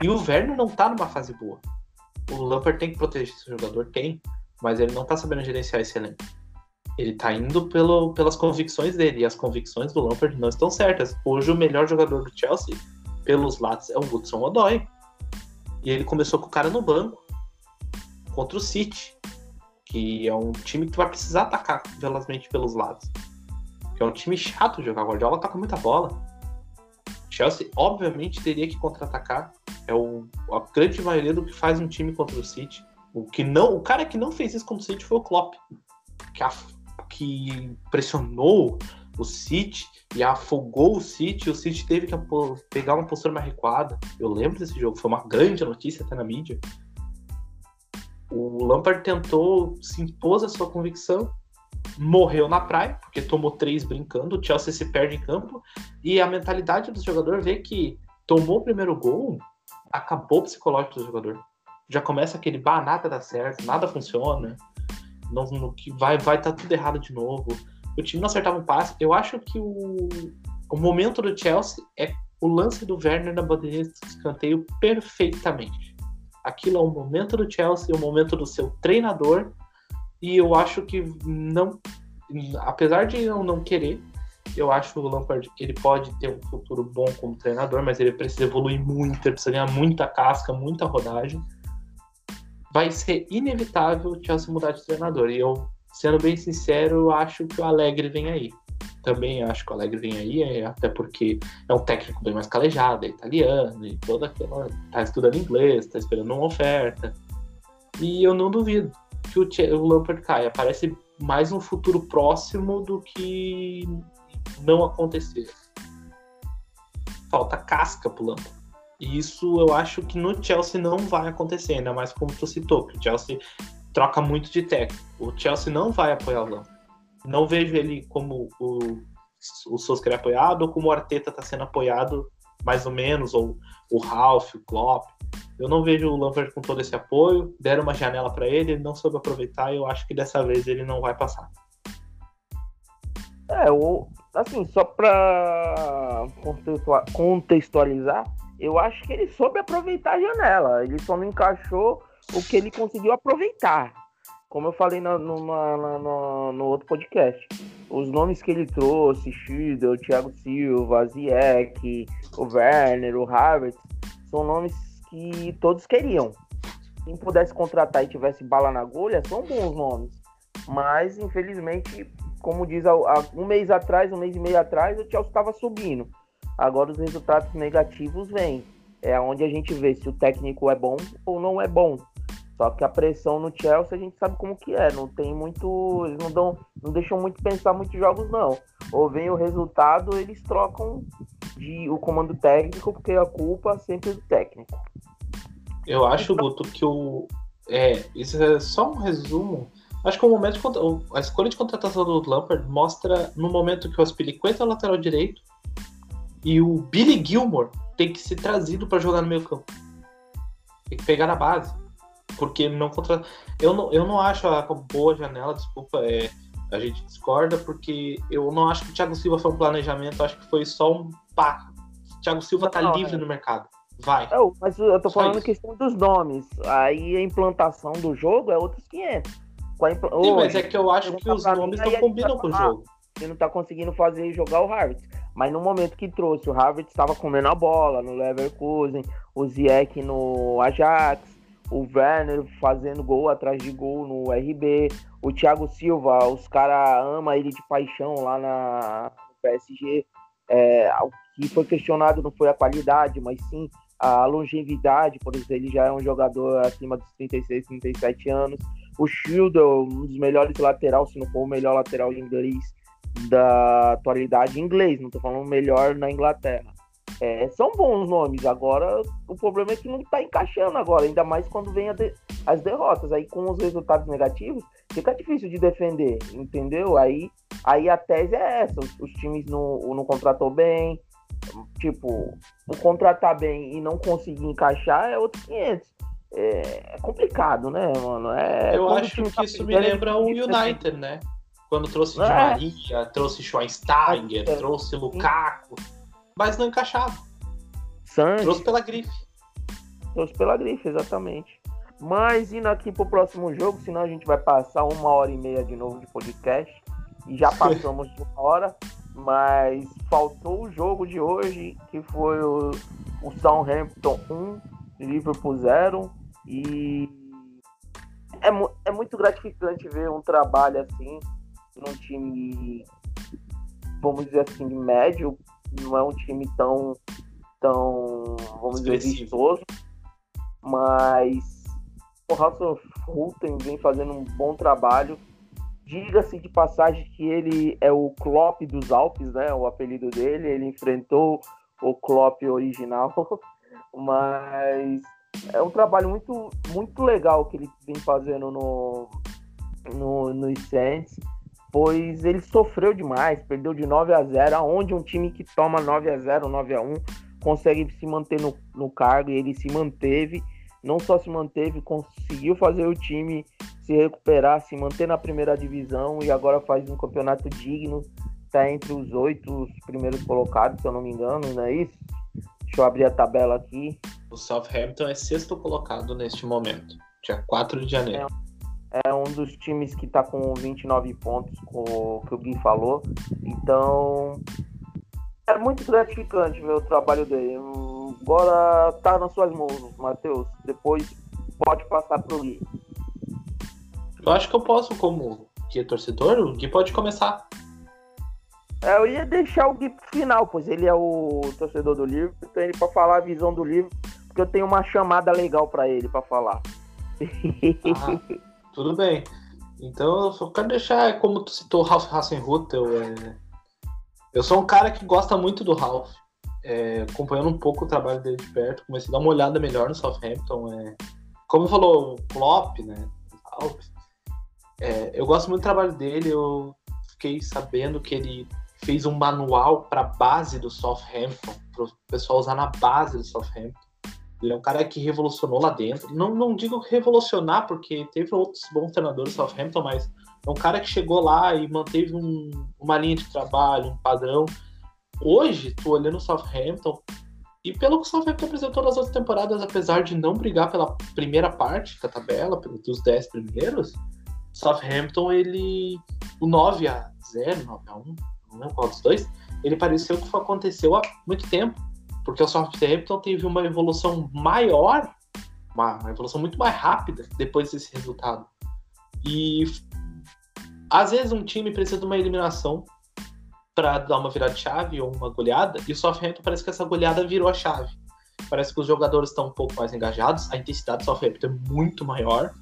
E o Werner não tá numa fase boa. O Lampard tem que proteger esse jogador? Tem. Mas ele não tá sabendo gerenciar esse elenco. Ele tá indo pelo, pelas convicções dele. E as convicções do Lampard não estão certas. Hoje o melhor jogador do Chelsea, pelos lados, é o Hudson Odoi. E ele começou com o cara no banco. Contra o City. Que é um time que vai precisar atacar velozmente pelos lados que é um time chato de jogar. O Guardiola tá com muita bola. Chelsea, obviamente, teria que contra-atacar. É o, a grande maioria do que faz um time contra o City. O, que não, o cara que não fez isso contra o City foi o Klopp, que, a, que pressionou o City e afogou o City. O City teve que pegar uma postura mais recuada. Eu lembro desse jogo, foi uma grande notícia até na mídia. O Lampard tentou, se impôs a sua convicção morreu na praia, porque tomou três brincando, o Chelsea se perde em campo, e a mentalidade do jogador vê que tomou o primeiro gol, acabou o psicológico do jogador. Já começa aquele, bah, nada dá certo, nada funciona, não, que vai vai estar tá tudo errado de novo. O time não acertava um passe. Eu acho que o, o momento do Chelsea é o lance do Werner na bandeirinha de escanteio perfeitamente. Aquilo é o momento do Chelsea, o momento do seu treinador e eu acho que não. Apesar de eu não querer, eu acho que o Lampard ele pode ter um futuro bom como treinador, mas ele precisa evoluir muito, ele precisa ganhar muita casca, muita rodagem. Vai ser inevitável o Chelsea mudar de treinador. E eu, sendo bem sincero, acho que o Alegre vem aí. Também acho que o Alegre vem aí, é, até porque é um técnico bem mais calejado, é italiano, e toda aquela. tá estudando inglês, tá esperando uma oferta. E eu não duvido que o, o Lampard caia. Parece mais um futuro próximo do que não acontecer. Falta casca pro Lampard. E isso eu acho que no Chelsea não vai acontecer, ainda mais como tu citou, que o Chelsea troca muito de técnico. O Chelsea não vai apoiar o Lampard. Não vejo ele como o, o Solskjaer apoiado ou como o Arteta está sendo apoiado mais ou menos, ou o Ralph, o Klopp. Eu não vejo o Lampard com todo esse apoio. Deram uma janela para ele, ele não soube aproveitar e eu acho que dessa vez ele não vai passar. É, o, assim, só para contextualizar, eu acho que ele soube aproveitar a janela. Ele só não encaixou o que ele conseguiu aproveitar. Como eu falei no, no, no, no outro podcast. Os nomes que ele trouxe, Schiedel, Thiago Silva, Ziyech, o Werner, o Havertz, são nomes que todos queriam. Quem pudesse contratar e tivesse bala na agulha, são bons nomes. Mas, infelizmente, como diz, um mês atrás, um mês e meio atrás, o Chelsea estava subindo. Agora os resultados negativos vêm. É onde a gente vê se o técnico é bom ou não é bom. Só que a pressão no Chelsea a gente sabe como que é. Não tem muito. Eles não dão. Não deixam muito pensar muitos jogos, não. Ou vem o resultado, eles trocam de, o comando técnico, porque a culpa sempre é do técnico. Eu acho, Guto, que o. É, isso é só um resumo. Acho que o momento a escolha de contratação do Lampard mostra no momento que o Aspilicueta é o lateral direito e o Billy Gilmore tem que ser trazido para jogar no meio campo. Tem que pegar na base. Porque não contra. Eu não, eu não acho a boa janela, desculpa, é, a gente discorda, porque eu não acho que o Thiago Silva foi um planejamento, acho que foi só um pá. O Thiago Silva tá não, livre é. no mercado. Vai. Mas eu tô falando a questão dos nomes. Aí a implantação do jogo é outros 500. Impl... Sim, mas é que eu acho que os nomes não combinam com o jogo. Ele não tá conseguindo fazer jogar o Harvard. Mas no momento que trouxe, o Harvard estava comendo a bola no Leverkusen, o Ziyech no Ajax, o Werner fazendo gol atrás de gol no RB, o Thiago Silva, os caras amam ele de paixão lá na PSG. É, o que foi questionado não foi a qualidade, mas sim a longevidade, por exemplo, ele já é um jogador acima dos 36, 37 anos. O Schilder, um dos melhores lateral, se não for o melhor lateral inglês da atualidade inglês, não estou falando melhor na Inglaterra. É, são bons nomes, agora o problema é que não está encaixando agora, ainda mais quando vem de, as derrotas. Aí com os resultados negativos, fica difícil de defender, entendeu? Aí, aí a tese é essa, os, os times não, não contratou bem, tipo, contratar bem e não conseguir encaixar é outros 500. É, é complicado, né, mano? É, Eu acho que tá isso me lembra o United, né? Quando trouxe Di é. Maria, trouxe Schweinsteiger, é. trouxe Lukaku, mas não encaixava. Santos. Trouxe pela grife. Trouxe pela grife, exatamente. Mas indo aqui pro próximo jogo, senão a gente vai passar uma hora e meia de novo de podcast. E já passamos de uma hora. Mas faltou o jogo de hoje, que foi o, o Southampton 1, Liverpool 0. E é, é muito gratificante ver um trabalho assim num time, vamos dizer assim, médio, não é um time tão, tão vamos dizer, vistoso, mas o Russell Hulten vem fazendo um bom trabalho. Diga-se de passagem que ele é o Klopp dos Alpes, né? O apelido dele. Ele enfrentou o Klopp original, mas é um trabalho muito, muito legal que ele vem fazendo no, no, no Saints pois ele sofreu demais, perdeu de 9 a 0, aonde um time que toma 9 a 0, 9 a 1 consegue se manter no, no cargo e ele se manteve, não só se manteve, conseguiu fazer o time se recuperar, se manter na primeira divisão e agora faz um campeonato digno, está entre os oito primeiros colocados, se eu não me engano, não é isso? Deixa eu abrir a tabela aqui. O Southampton é sexto colocado neste momento, dia 4 de janeiro. É é um dos times que está com 29 pontos, com o que o Gui falou. Então, é muito gratificante ver o trabalho dele. Agora tá nas suas mãos, Matheus. Depois pode passar pro Gui. Eu acho que eu posso, como que é torcedor, o Gui pode começar. É, eu ia deixar o Gui pro final, pois ele é o torcedor do livro, então ele para falar a visão do livro, porque eu tenho uma chamada legal para ele para falar. Ah. Tudo bem. Então eu só quero deixar, como tu citou o Ralph Hassenhutel, é... eu sou um cara que gosta muito do Ralph. É, acompanhando um pouco o trabalho dele de perto, comecei a dar uma olhada melhor no Southampton. É... Como falou o Klopp, né? É, eu gosto muito do trabalho dele. Eu fiquei sabendo que ele fez um manual para base do Southampton, para o pessoal usar na base do Southampton. Ele é um cara que revolucionou lá dentro. Não, não digo revolucionar, porque teve outros bons treinadores Southampton, mas é um cara que chegou lá e manteve um, uma linha de trabalho, um padrão. Hoje, tu olhando o Southampton, e pelo que o Southampton apresentou nas outras temporadas, apesar de não brigar pela primeira parte da tabela, pelos 10 primeiros, Southampton, ele. O 9 a 0 9 a 1 não lembro qual dos dois, ele pareceu que aconteceu há muito tempo porque o Southampton teve uma evolução maior, uma, uma evolução muito mais rápida depois desse resultado. E Às vezes um time precisa de uma eliminação para dar uma virada de chave ou uma goleada, e o Southampton parece que essa goleada virou a chave. Parece que os jogadores estão um pouco mais engajados, a intensidade do Southampton é muito maior,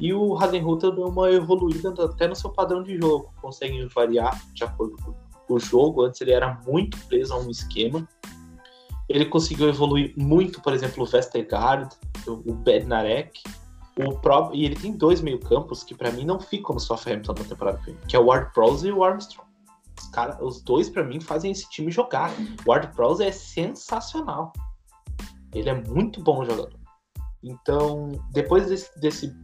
e o Hasenhutter deu uma evoluída até no seu padrão de jogo, consegue variar de acordo com o jogo. Antes ele era muito preso a um esquema. Ele conseguiu evoluir muito, por exemplo, o Vestergaard, o Bednarek, o próprio, e ele tem dois meio-campos que para mim não ficam no Southampton na temporada que é o Ward Prowse e o Armstrong. Os, cara, os dois para mim fazem esse time jogar. O Ward Prowse é sensacional. Ele é muito bom jogador. Então, depois desse, desse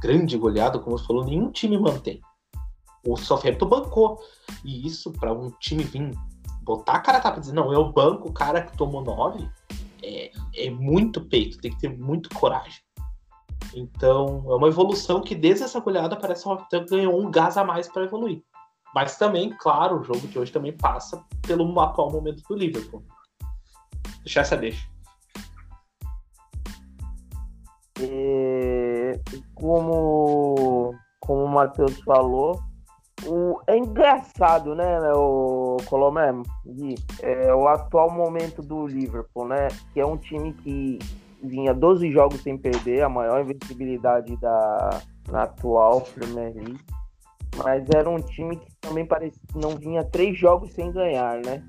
grande goleado, como você falou, nenhum time mantém. O Southampton bancou. E isso, para um time vir botar a cara tapa e dizer, não, eu banco o cara que tomou nove, é, é muito peito, tem que ter muito coragem. Então, é uma evolução que desde essa goleada parece que o Southampton ganhou um gás a mais para evoluir. Mas também, claro, o jogo de hoje também passa pelo atual momento do Liverpool. Deixar essa deixa. E, como, como o Matheus falou, o, é engraçado, né, o Colomé? É, o atual momento do Liverpool, né? Que é um time que vinha 12 jogos sem perder, a maior invencibilidade da na atual Premier League. Mas era um time que também parecia, não vinha três jogos sem ganhar, né?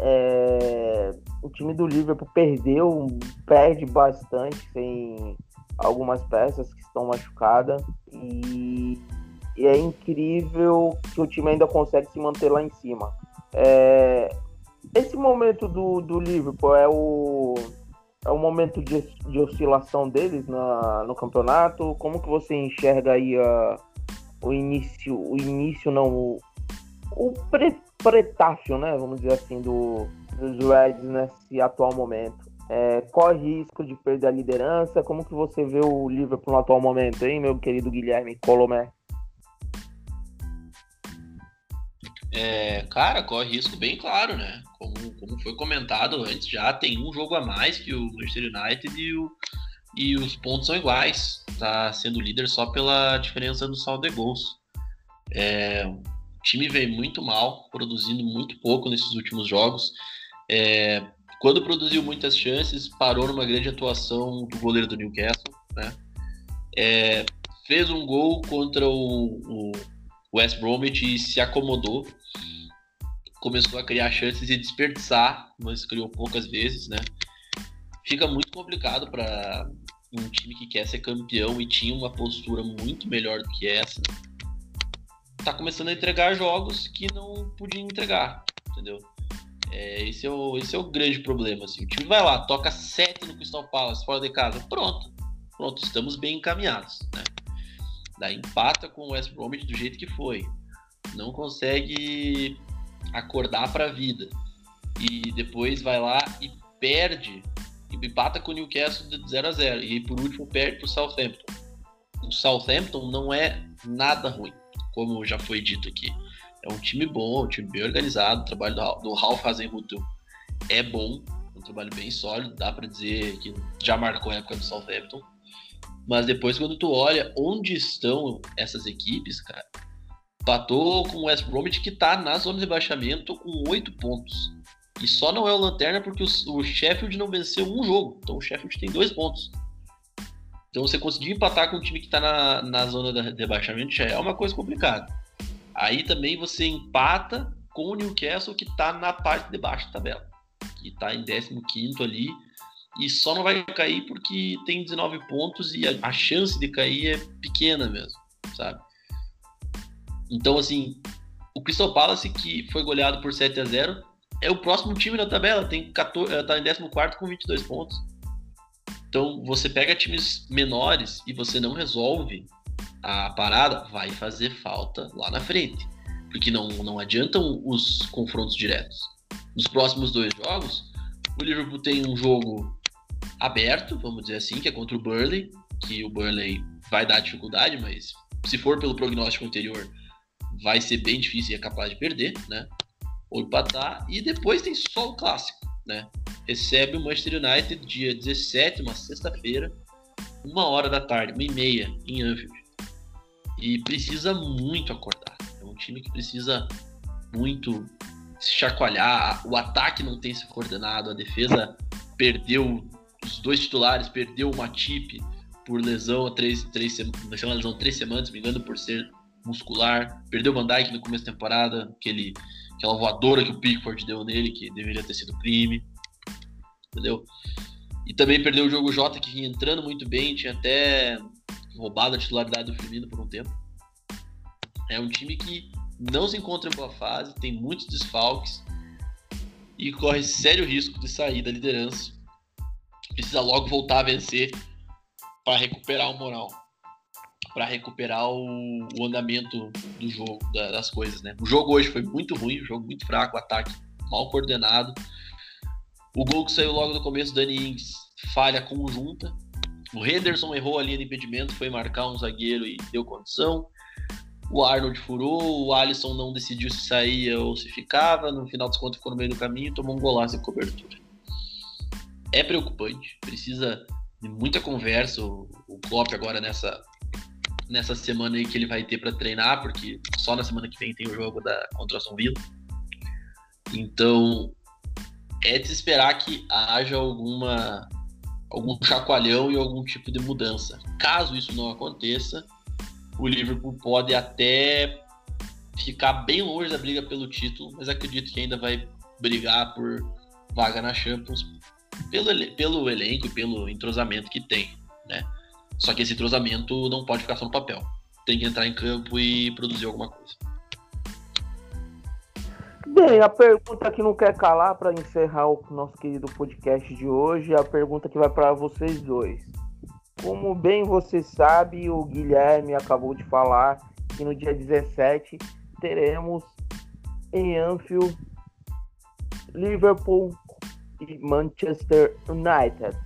É, o time do Liverpool perdeu, perde bastante sem algumas peças que estão machucadas e, e, é incrível que o time ainda consegue se manter lá em cima. É, esse momento do, do Liverpool é o, é o momento de, de oscilação deles na, no campeonato. Como que você enxerga aí a, o início, o início não, o, o pre, pretáfio, né, vamos dizer assim, do, dos Reds nesse atual momento? É, corre risco de perder a liderança? Como que você vê o Liverpool no atual momento, hein, meu querido Guilherme Colomé? É, cara, corre risco bem claro, né? Como, como foi comentado antes, já tem um jogo a mais que o Manchester United e, o, e os pontos são iguais. Tá sendo líder só pela diferença do saldo de gols. É, o time veio muito mal, produzindo muito pouco nesses últimos jogos. É, quando produziu muitas chances, parou numa grande atuação do goleiro do Newcastle, né? É, fez um gol contra o, o, West Bromwich e se acomodou. Começou a criar chances e desperdiçar, mas criou poucas vezes, né? Fica muito complicado para um time que quer ser campeão e tinha uma postura muito melhor do que essa. Tá começando a entregar jogos que não podia entregar, entendeu? É, esse, é o, esse é o grande problema. Assim. O time vai lá, toca 7 no Crystal Palace, fora de casa, pronto. Pronto, estamos bem encaminhados. Né? Daí empata com o West Bromwich do jeito que foi. Não consegue acordar para a vida. E depois vai lá e perde. E empata com o Newcastle de 0 a 0 E por último perde para o Southampton. O Southampton não é nada ruim, como já foi dito aqui. É um time bom, um time bem organizado. O trabalho do, Ralph Hasenhutel é bom, um trabalho bem sólido. Dá para dizer que já marcou a época do Southampton. Mas depois, quando tu olha onde estão essas equipes, cara, patou com o West Bromwich que tá na zona de rebaixamento com oito pontos. E só não é o Lanterna porque o, Sheffield não venceu um jogo. Então o Sheffield tem dois pontos. Então você conseguir empatar com um time que tá na, na zona de rebaixamento já é uma coisa complicada. Aí também você empata com o Newcastle que está na parte de baixo da tabela, que está em 15 ali e só não vai cair porque tem 19 pontos e a, chance de cair é pequena mesmo, sabe? Então, assim, o Crystal Palace, que foi goleado por 7 a 0 é o próximo time na tabela, tem 14, tá em 14 com 22 pontos. Então, você pega times menores e você não resolve a parada, vai fazer falta lá na frente. Porque não, não adiantam os confrontos diretos. Nos próximos dois jogos, o Liverpool tem um jogo aberto, vamos dizer assim, que é contra o Burnley, que o Burnley vai dar dificuldade, mas se for pelo prognóstico anterior, vai ser bem difícil e é capaz de perder, né? Ou empatar. E depois tem só o clássico, né? Recebe o Manchester United dia 17, uma sexta-feira, uma hora da tarde, uma e meia, em Anfield e precisa muito acordar. É time que precisa muito se chacoalhar. O ataque não tem se coordenado, a defesa perdeu os dois titulares, perdeu o Matip por lesão há três, três, lesão três semanas, me engano, por ser muscular. Perdeu o Van Dijk no começo da temporada, aquele, aquela voadora que o Pickford deu nele, que deveria ter sido crime. Entendeu? E também perdeu o jogo Jota, que vinha entrando muito bem, tinha até roubado a titularidade do Firmino por um tempo. É um time que não se encontra em boa fase, tem muitos desfalques e corre sério risco de sair da liderança. Precisa logo voltar a vencer para recuperar o moral, para recuperar o, o, andamento do jogo, da, das coisas, né? O jogo hoje foi muito ruim, um jogo muito fraco, ataque mal coordenado. O gol que saiu logo no começo, Dani Ings, falha conjunta. O Henderson errou a linha de impedimento, foi marcar um zagueiro e deu condição. O Arnold furou, o Alisson não decidiu se saía ou se ficava. No final dos contos ficou no meio do caminho e tomou um golaço de cobertura. É preocupante, precisa de muita conversa. O, Klopp agora nessa, nessa semana aí que ele vai ter para treinar, porque só na semana que vem tem o jogo da contra o Aston Villa. Então é de esperar que haja alguma algum chacoalhão e algum tipo de mudança. Caso isso não aconteça, o Liverpool pode até ficar bem longe da briga pelo título, mas acredito que ainda vai brigar por vaga na Champions pelo, pelo elenco e pelo entrosamento que tem, né? Só que esse entrosamento não pode ficar só no papel. Tem que entrar em campo e produzir alguma coisa. Bem, a pergunta que não quer calar para encerrar o nosso querido podcast de hoje, é a pergunta que vai para vocês dois. Como bem você sabe, o Guilherme acabou de falar que no dia 17 teremos em Anfield Liverpool e Manchester United.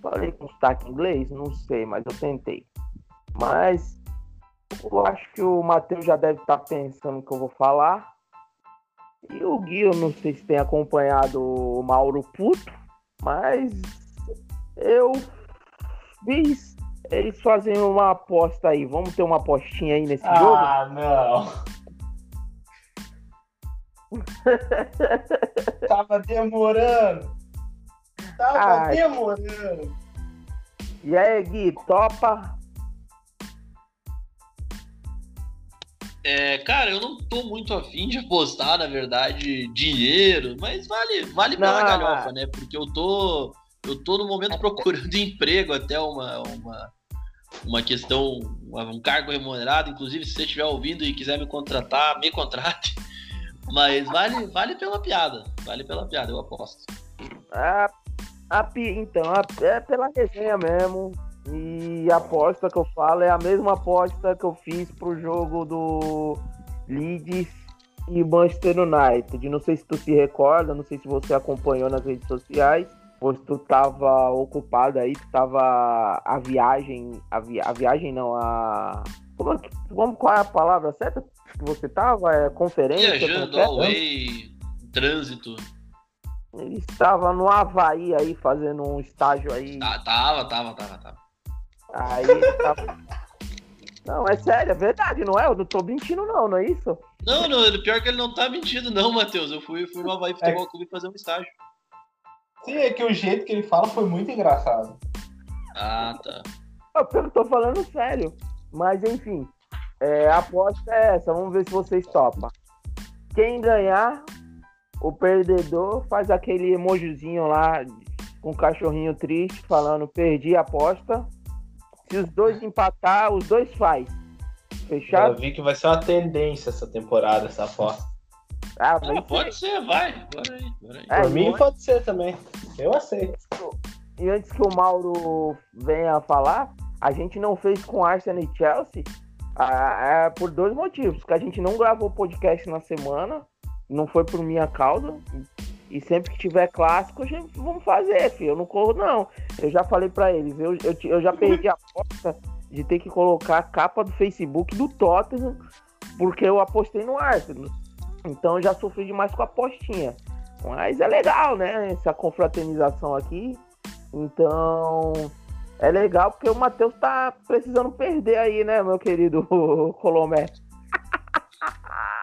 Falei com sotaque inglês? Não sei, mas eu tentei. Mas eu acho que o Matheus já deve estar pensando que eu vou falar. E o Gui, eu não sei se tem acompanhado o Mauro Puto, mas eu fiz eles fazem uma aposta aí. Vamos ter uma apostinha aí nesse ah, jogo? Ah, não. Tava demorando. Tava Ai. demorando. E aí, Gui, topa? É, cara, eu não tô muito afim de apostar, na verdade, dinheiro, mas vale, vale pela não, galhofa, né? Porque eu tô eu tô no momento procurando emprego, até uma, uma, uma questão, um cargo remunerado. Inclusive, se você estiver ouvindo e quiser me contratar, me contrate. Mas vale, vale pela piada. Vale pela piada, eu aposto. A, a, então, a, é pela resenha mesmo. E a aposta que eu falo é a mesma aposta que eu fiz pro jogo do Leeds e Manchester United. Não sei se tu se recorda, não sei se você acompanhou nas redes sociais pois tu tava ocupado aí, tu tava a viagem, a, vi, a viagem não, a como, é como qual é a palavra certa que você tava? É conferência? Viajando, away, trânsito. Ele estava no Havaí aí fazendo um estágio aí. Ah, tava, tava, tava, tava. Aí tava... Não, é sério, é verdade, não é? Eu não tô mentindo, não, não é isso? Não, não, pior que ele não tá mentindo, não, Matheus. Eu fui, fui no Havaí Futebol é. Clube fazer um estágio. Sim, é que o jeito que ele fala foi muito engraçado. Ah, tá. Eu tô falando sério. Mas enfim, é, a aposta é essa. Vamos ver se vocês topam. Quem ganhar, o perdedor faz aquele emojizinho lá com o cachorrinho triste falando perdi a aposta. Se os dois empatar, os dois faz. Fechado? Eu vi que vai ser uma tendência essa temporada, essa aposta. Ah, ah pode ser, vai. Bora aí, bora aí. É, Por mim pode ser também. Eu aceito. E antes que o Mauro venha falar, a gente não fez com Arsenal e Chelsea ah, é, por dois motivos. Que a gente não gravou podcast na semana, não foi por minha causa. E sempre que tiver clássico, vamos fazer, filho. Eu não corro, não. Eu já falei para eles, eu, eu, eu já perdi a aposta de ter que colocar a capa do Facebook do Tottenham, porque eu apostei no Arsenal. Então já sofri demais com a apostinha. Mas é legal, né? Essa confraternização aqui. Então é legal porque o Matheus tá precisando perder aí, né, meu querido Colomé?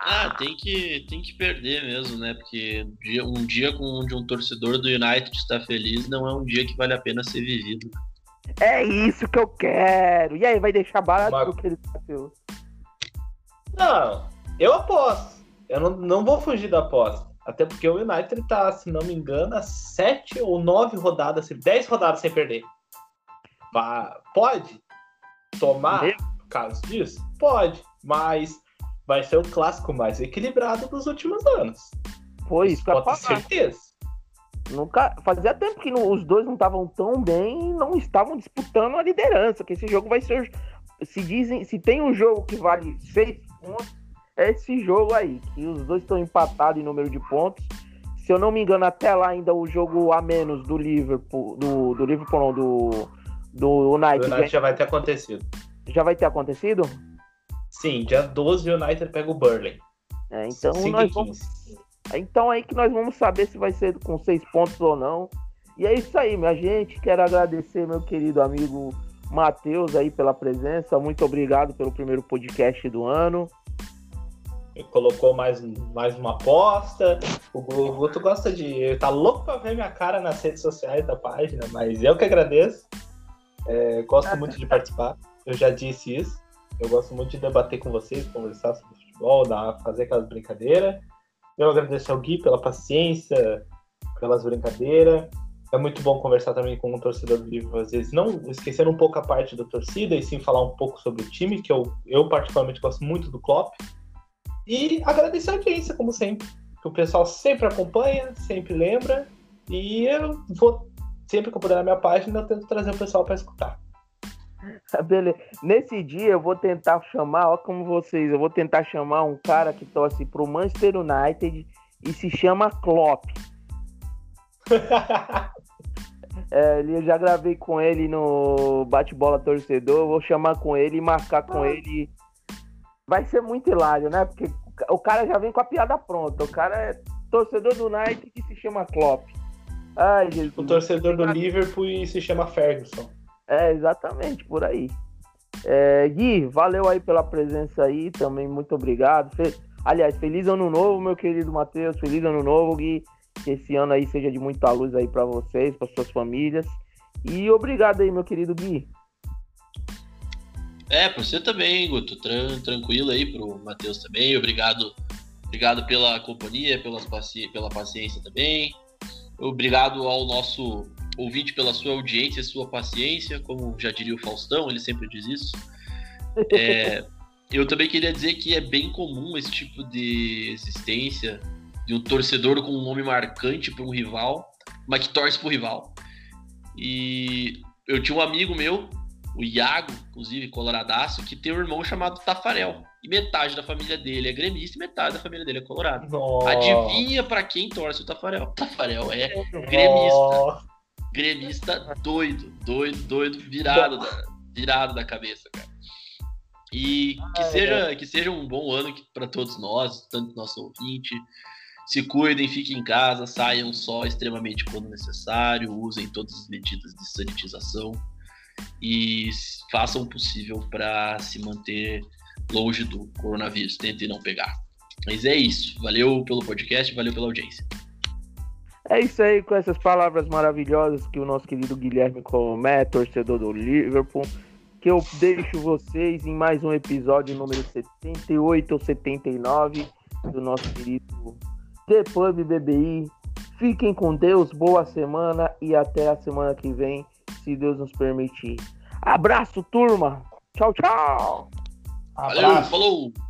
Ah, tem que, tem que perder mesmo, né? Porque um dia, um dia com onde um torcedor do United está feliz não é um dia que vale a pena ser vivido. É isso que eu quero. E aí, vai deixar barato Mas- que ele bateu? Não, eu aposto. Eu não, não vou fugir da aposta. Até porque o United tá, se não me engano, a sete ou nove rodadas, dez rodadas sem perder. Pode tomar por causa disso? Pode, mas vai ser o clássico mais equilibrado dos últimos anos. Foi isso pode ter falar. certeza. Nunca, fazia tempo que os dois não estavam tão bem e não estavam disputando a liderança. Que esse jogo vai ser. Se dizem, se tem um jogo que vale seis pontos, é esse jogo aí. Que os dois estão empatados em número de pontos. Se eu não me engano, até lá ainda o jogo a menos do Liverpool, do, do Liverpool não, do, do O United, United já vai ter acontecido. já vai ter acontecido? Sim, dia 12 o United pega o Burnley. É, então nós vamos 15. Então aí que nós vamos saber se vai ser com seis pontos ou não. E é isso aí, minha gente. Quero agradecer meu querido amigo Matheus aí pela presença. Muito obrigado pelo primeiro podcast do ano. colocou mais, mais uma aposta. O Gu- o Guto gosta de. Ele tá louco pra ver minha cara nas redes sociais da página, mas eu que agradeço. É, gosto muito de participar. Eu já disse isso. Eu gosto muito de debater com vocês, conversar sobre futebol, fazer aquelas brincadeiras. Eu agradeço ao Gui pela paciência, pelas brincadeiras. É muito bom conversar também com um torcedor do Liverpool, às vezes não esquecendo um pouco a parte da torcida e sim falar um pouco sobre o time, que eu, eu particularmente gosto muito do Klopp. E agradecer a audiência, como sempre. Que o pessoal sempre acompanha, sempre lembra. E eu vou, sempre que eu puder na minha página, eu tento trazer o pessoal para escutar. Beleza. Nesse dia eu vou tentar chamar, ó como vocês, eu vou tentar chamar um cara que torce pro Manchester United e se chama Klopp. É, eu já gravei com ele no Bate-Bola Torcedor. Vou chamar com ele e marcar com ele. Vai ser muito hilário, né? Porque o cara já vem com a piada pronta. O cara é torcedor do United que se chama Klopp. Ai, Jesus. o torcedor do Liverpool e se chama Ferguson. É, exatamente, por aí. É, Gui, valeu aí pela presença aí, também muito obrigado. Fe- Aliás, feliz ano novo, meu querido Matheus, feliz ano novo, Gui. Que esse ano aí seja de muita luz aí pra vocês, para suas famílias. E obrigado aí, meu querido Gui. É, pra você também, Guto. Tran- tranquilo aí pro Matheus também. Obrigado, obrigado pela companhia, paci pela paciência também. Obrigado ao nosso ouvinte pela sua audiência e sua paciência, como já diria o Faustão, ele sempre diz isso. É, eu também queria dizer que é bem comum esse tipo de existência de um torcedor com um nome marcante para um rival, mas que torce pro rival. E eu tinha um amigo meu, o Iago, inclusive, coloradaço, que tem um irmão chamado Tafarel. E metade da família dele é gremista e metade da família dele é colorado. Nossa. Adivinha pra quem torce o Tafarel? Tafarel é gremista. Nossa. Gremista doido, doido, doido, virado da, virado da cabeça, cara. E que seja, que seja um bom ano para todos nós, tanto nosso ouvinte. Se cuidem, fiquem em casa, saiam só extremamente quando necessário, usem todas as medidas de sanitização e façam o possível para se manter longe do coronavírus. Tentem não pegar. Mas é isso. Valeu pelo podcast, valeu pela audiência. É isso aí, com essas palavras maravilhosas que o nosso querido Guilherme Colomé, torcedor do Liverpool, que eu deixo vocês em mais um episódio número 78 ou 79 do nosso querido The Pub BBI. Fiquem com Deus, boa semana e até a semana que vem, se Deus nos permitir. Abraço, turma! Tchau, tchau! Valeu, falou!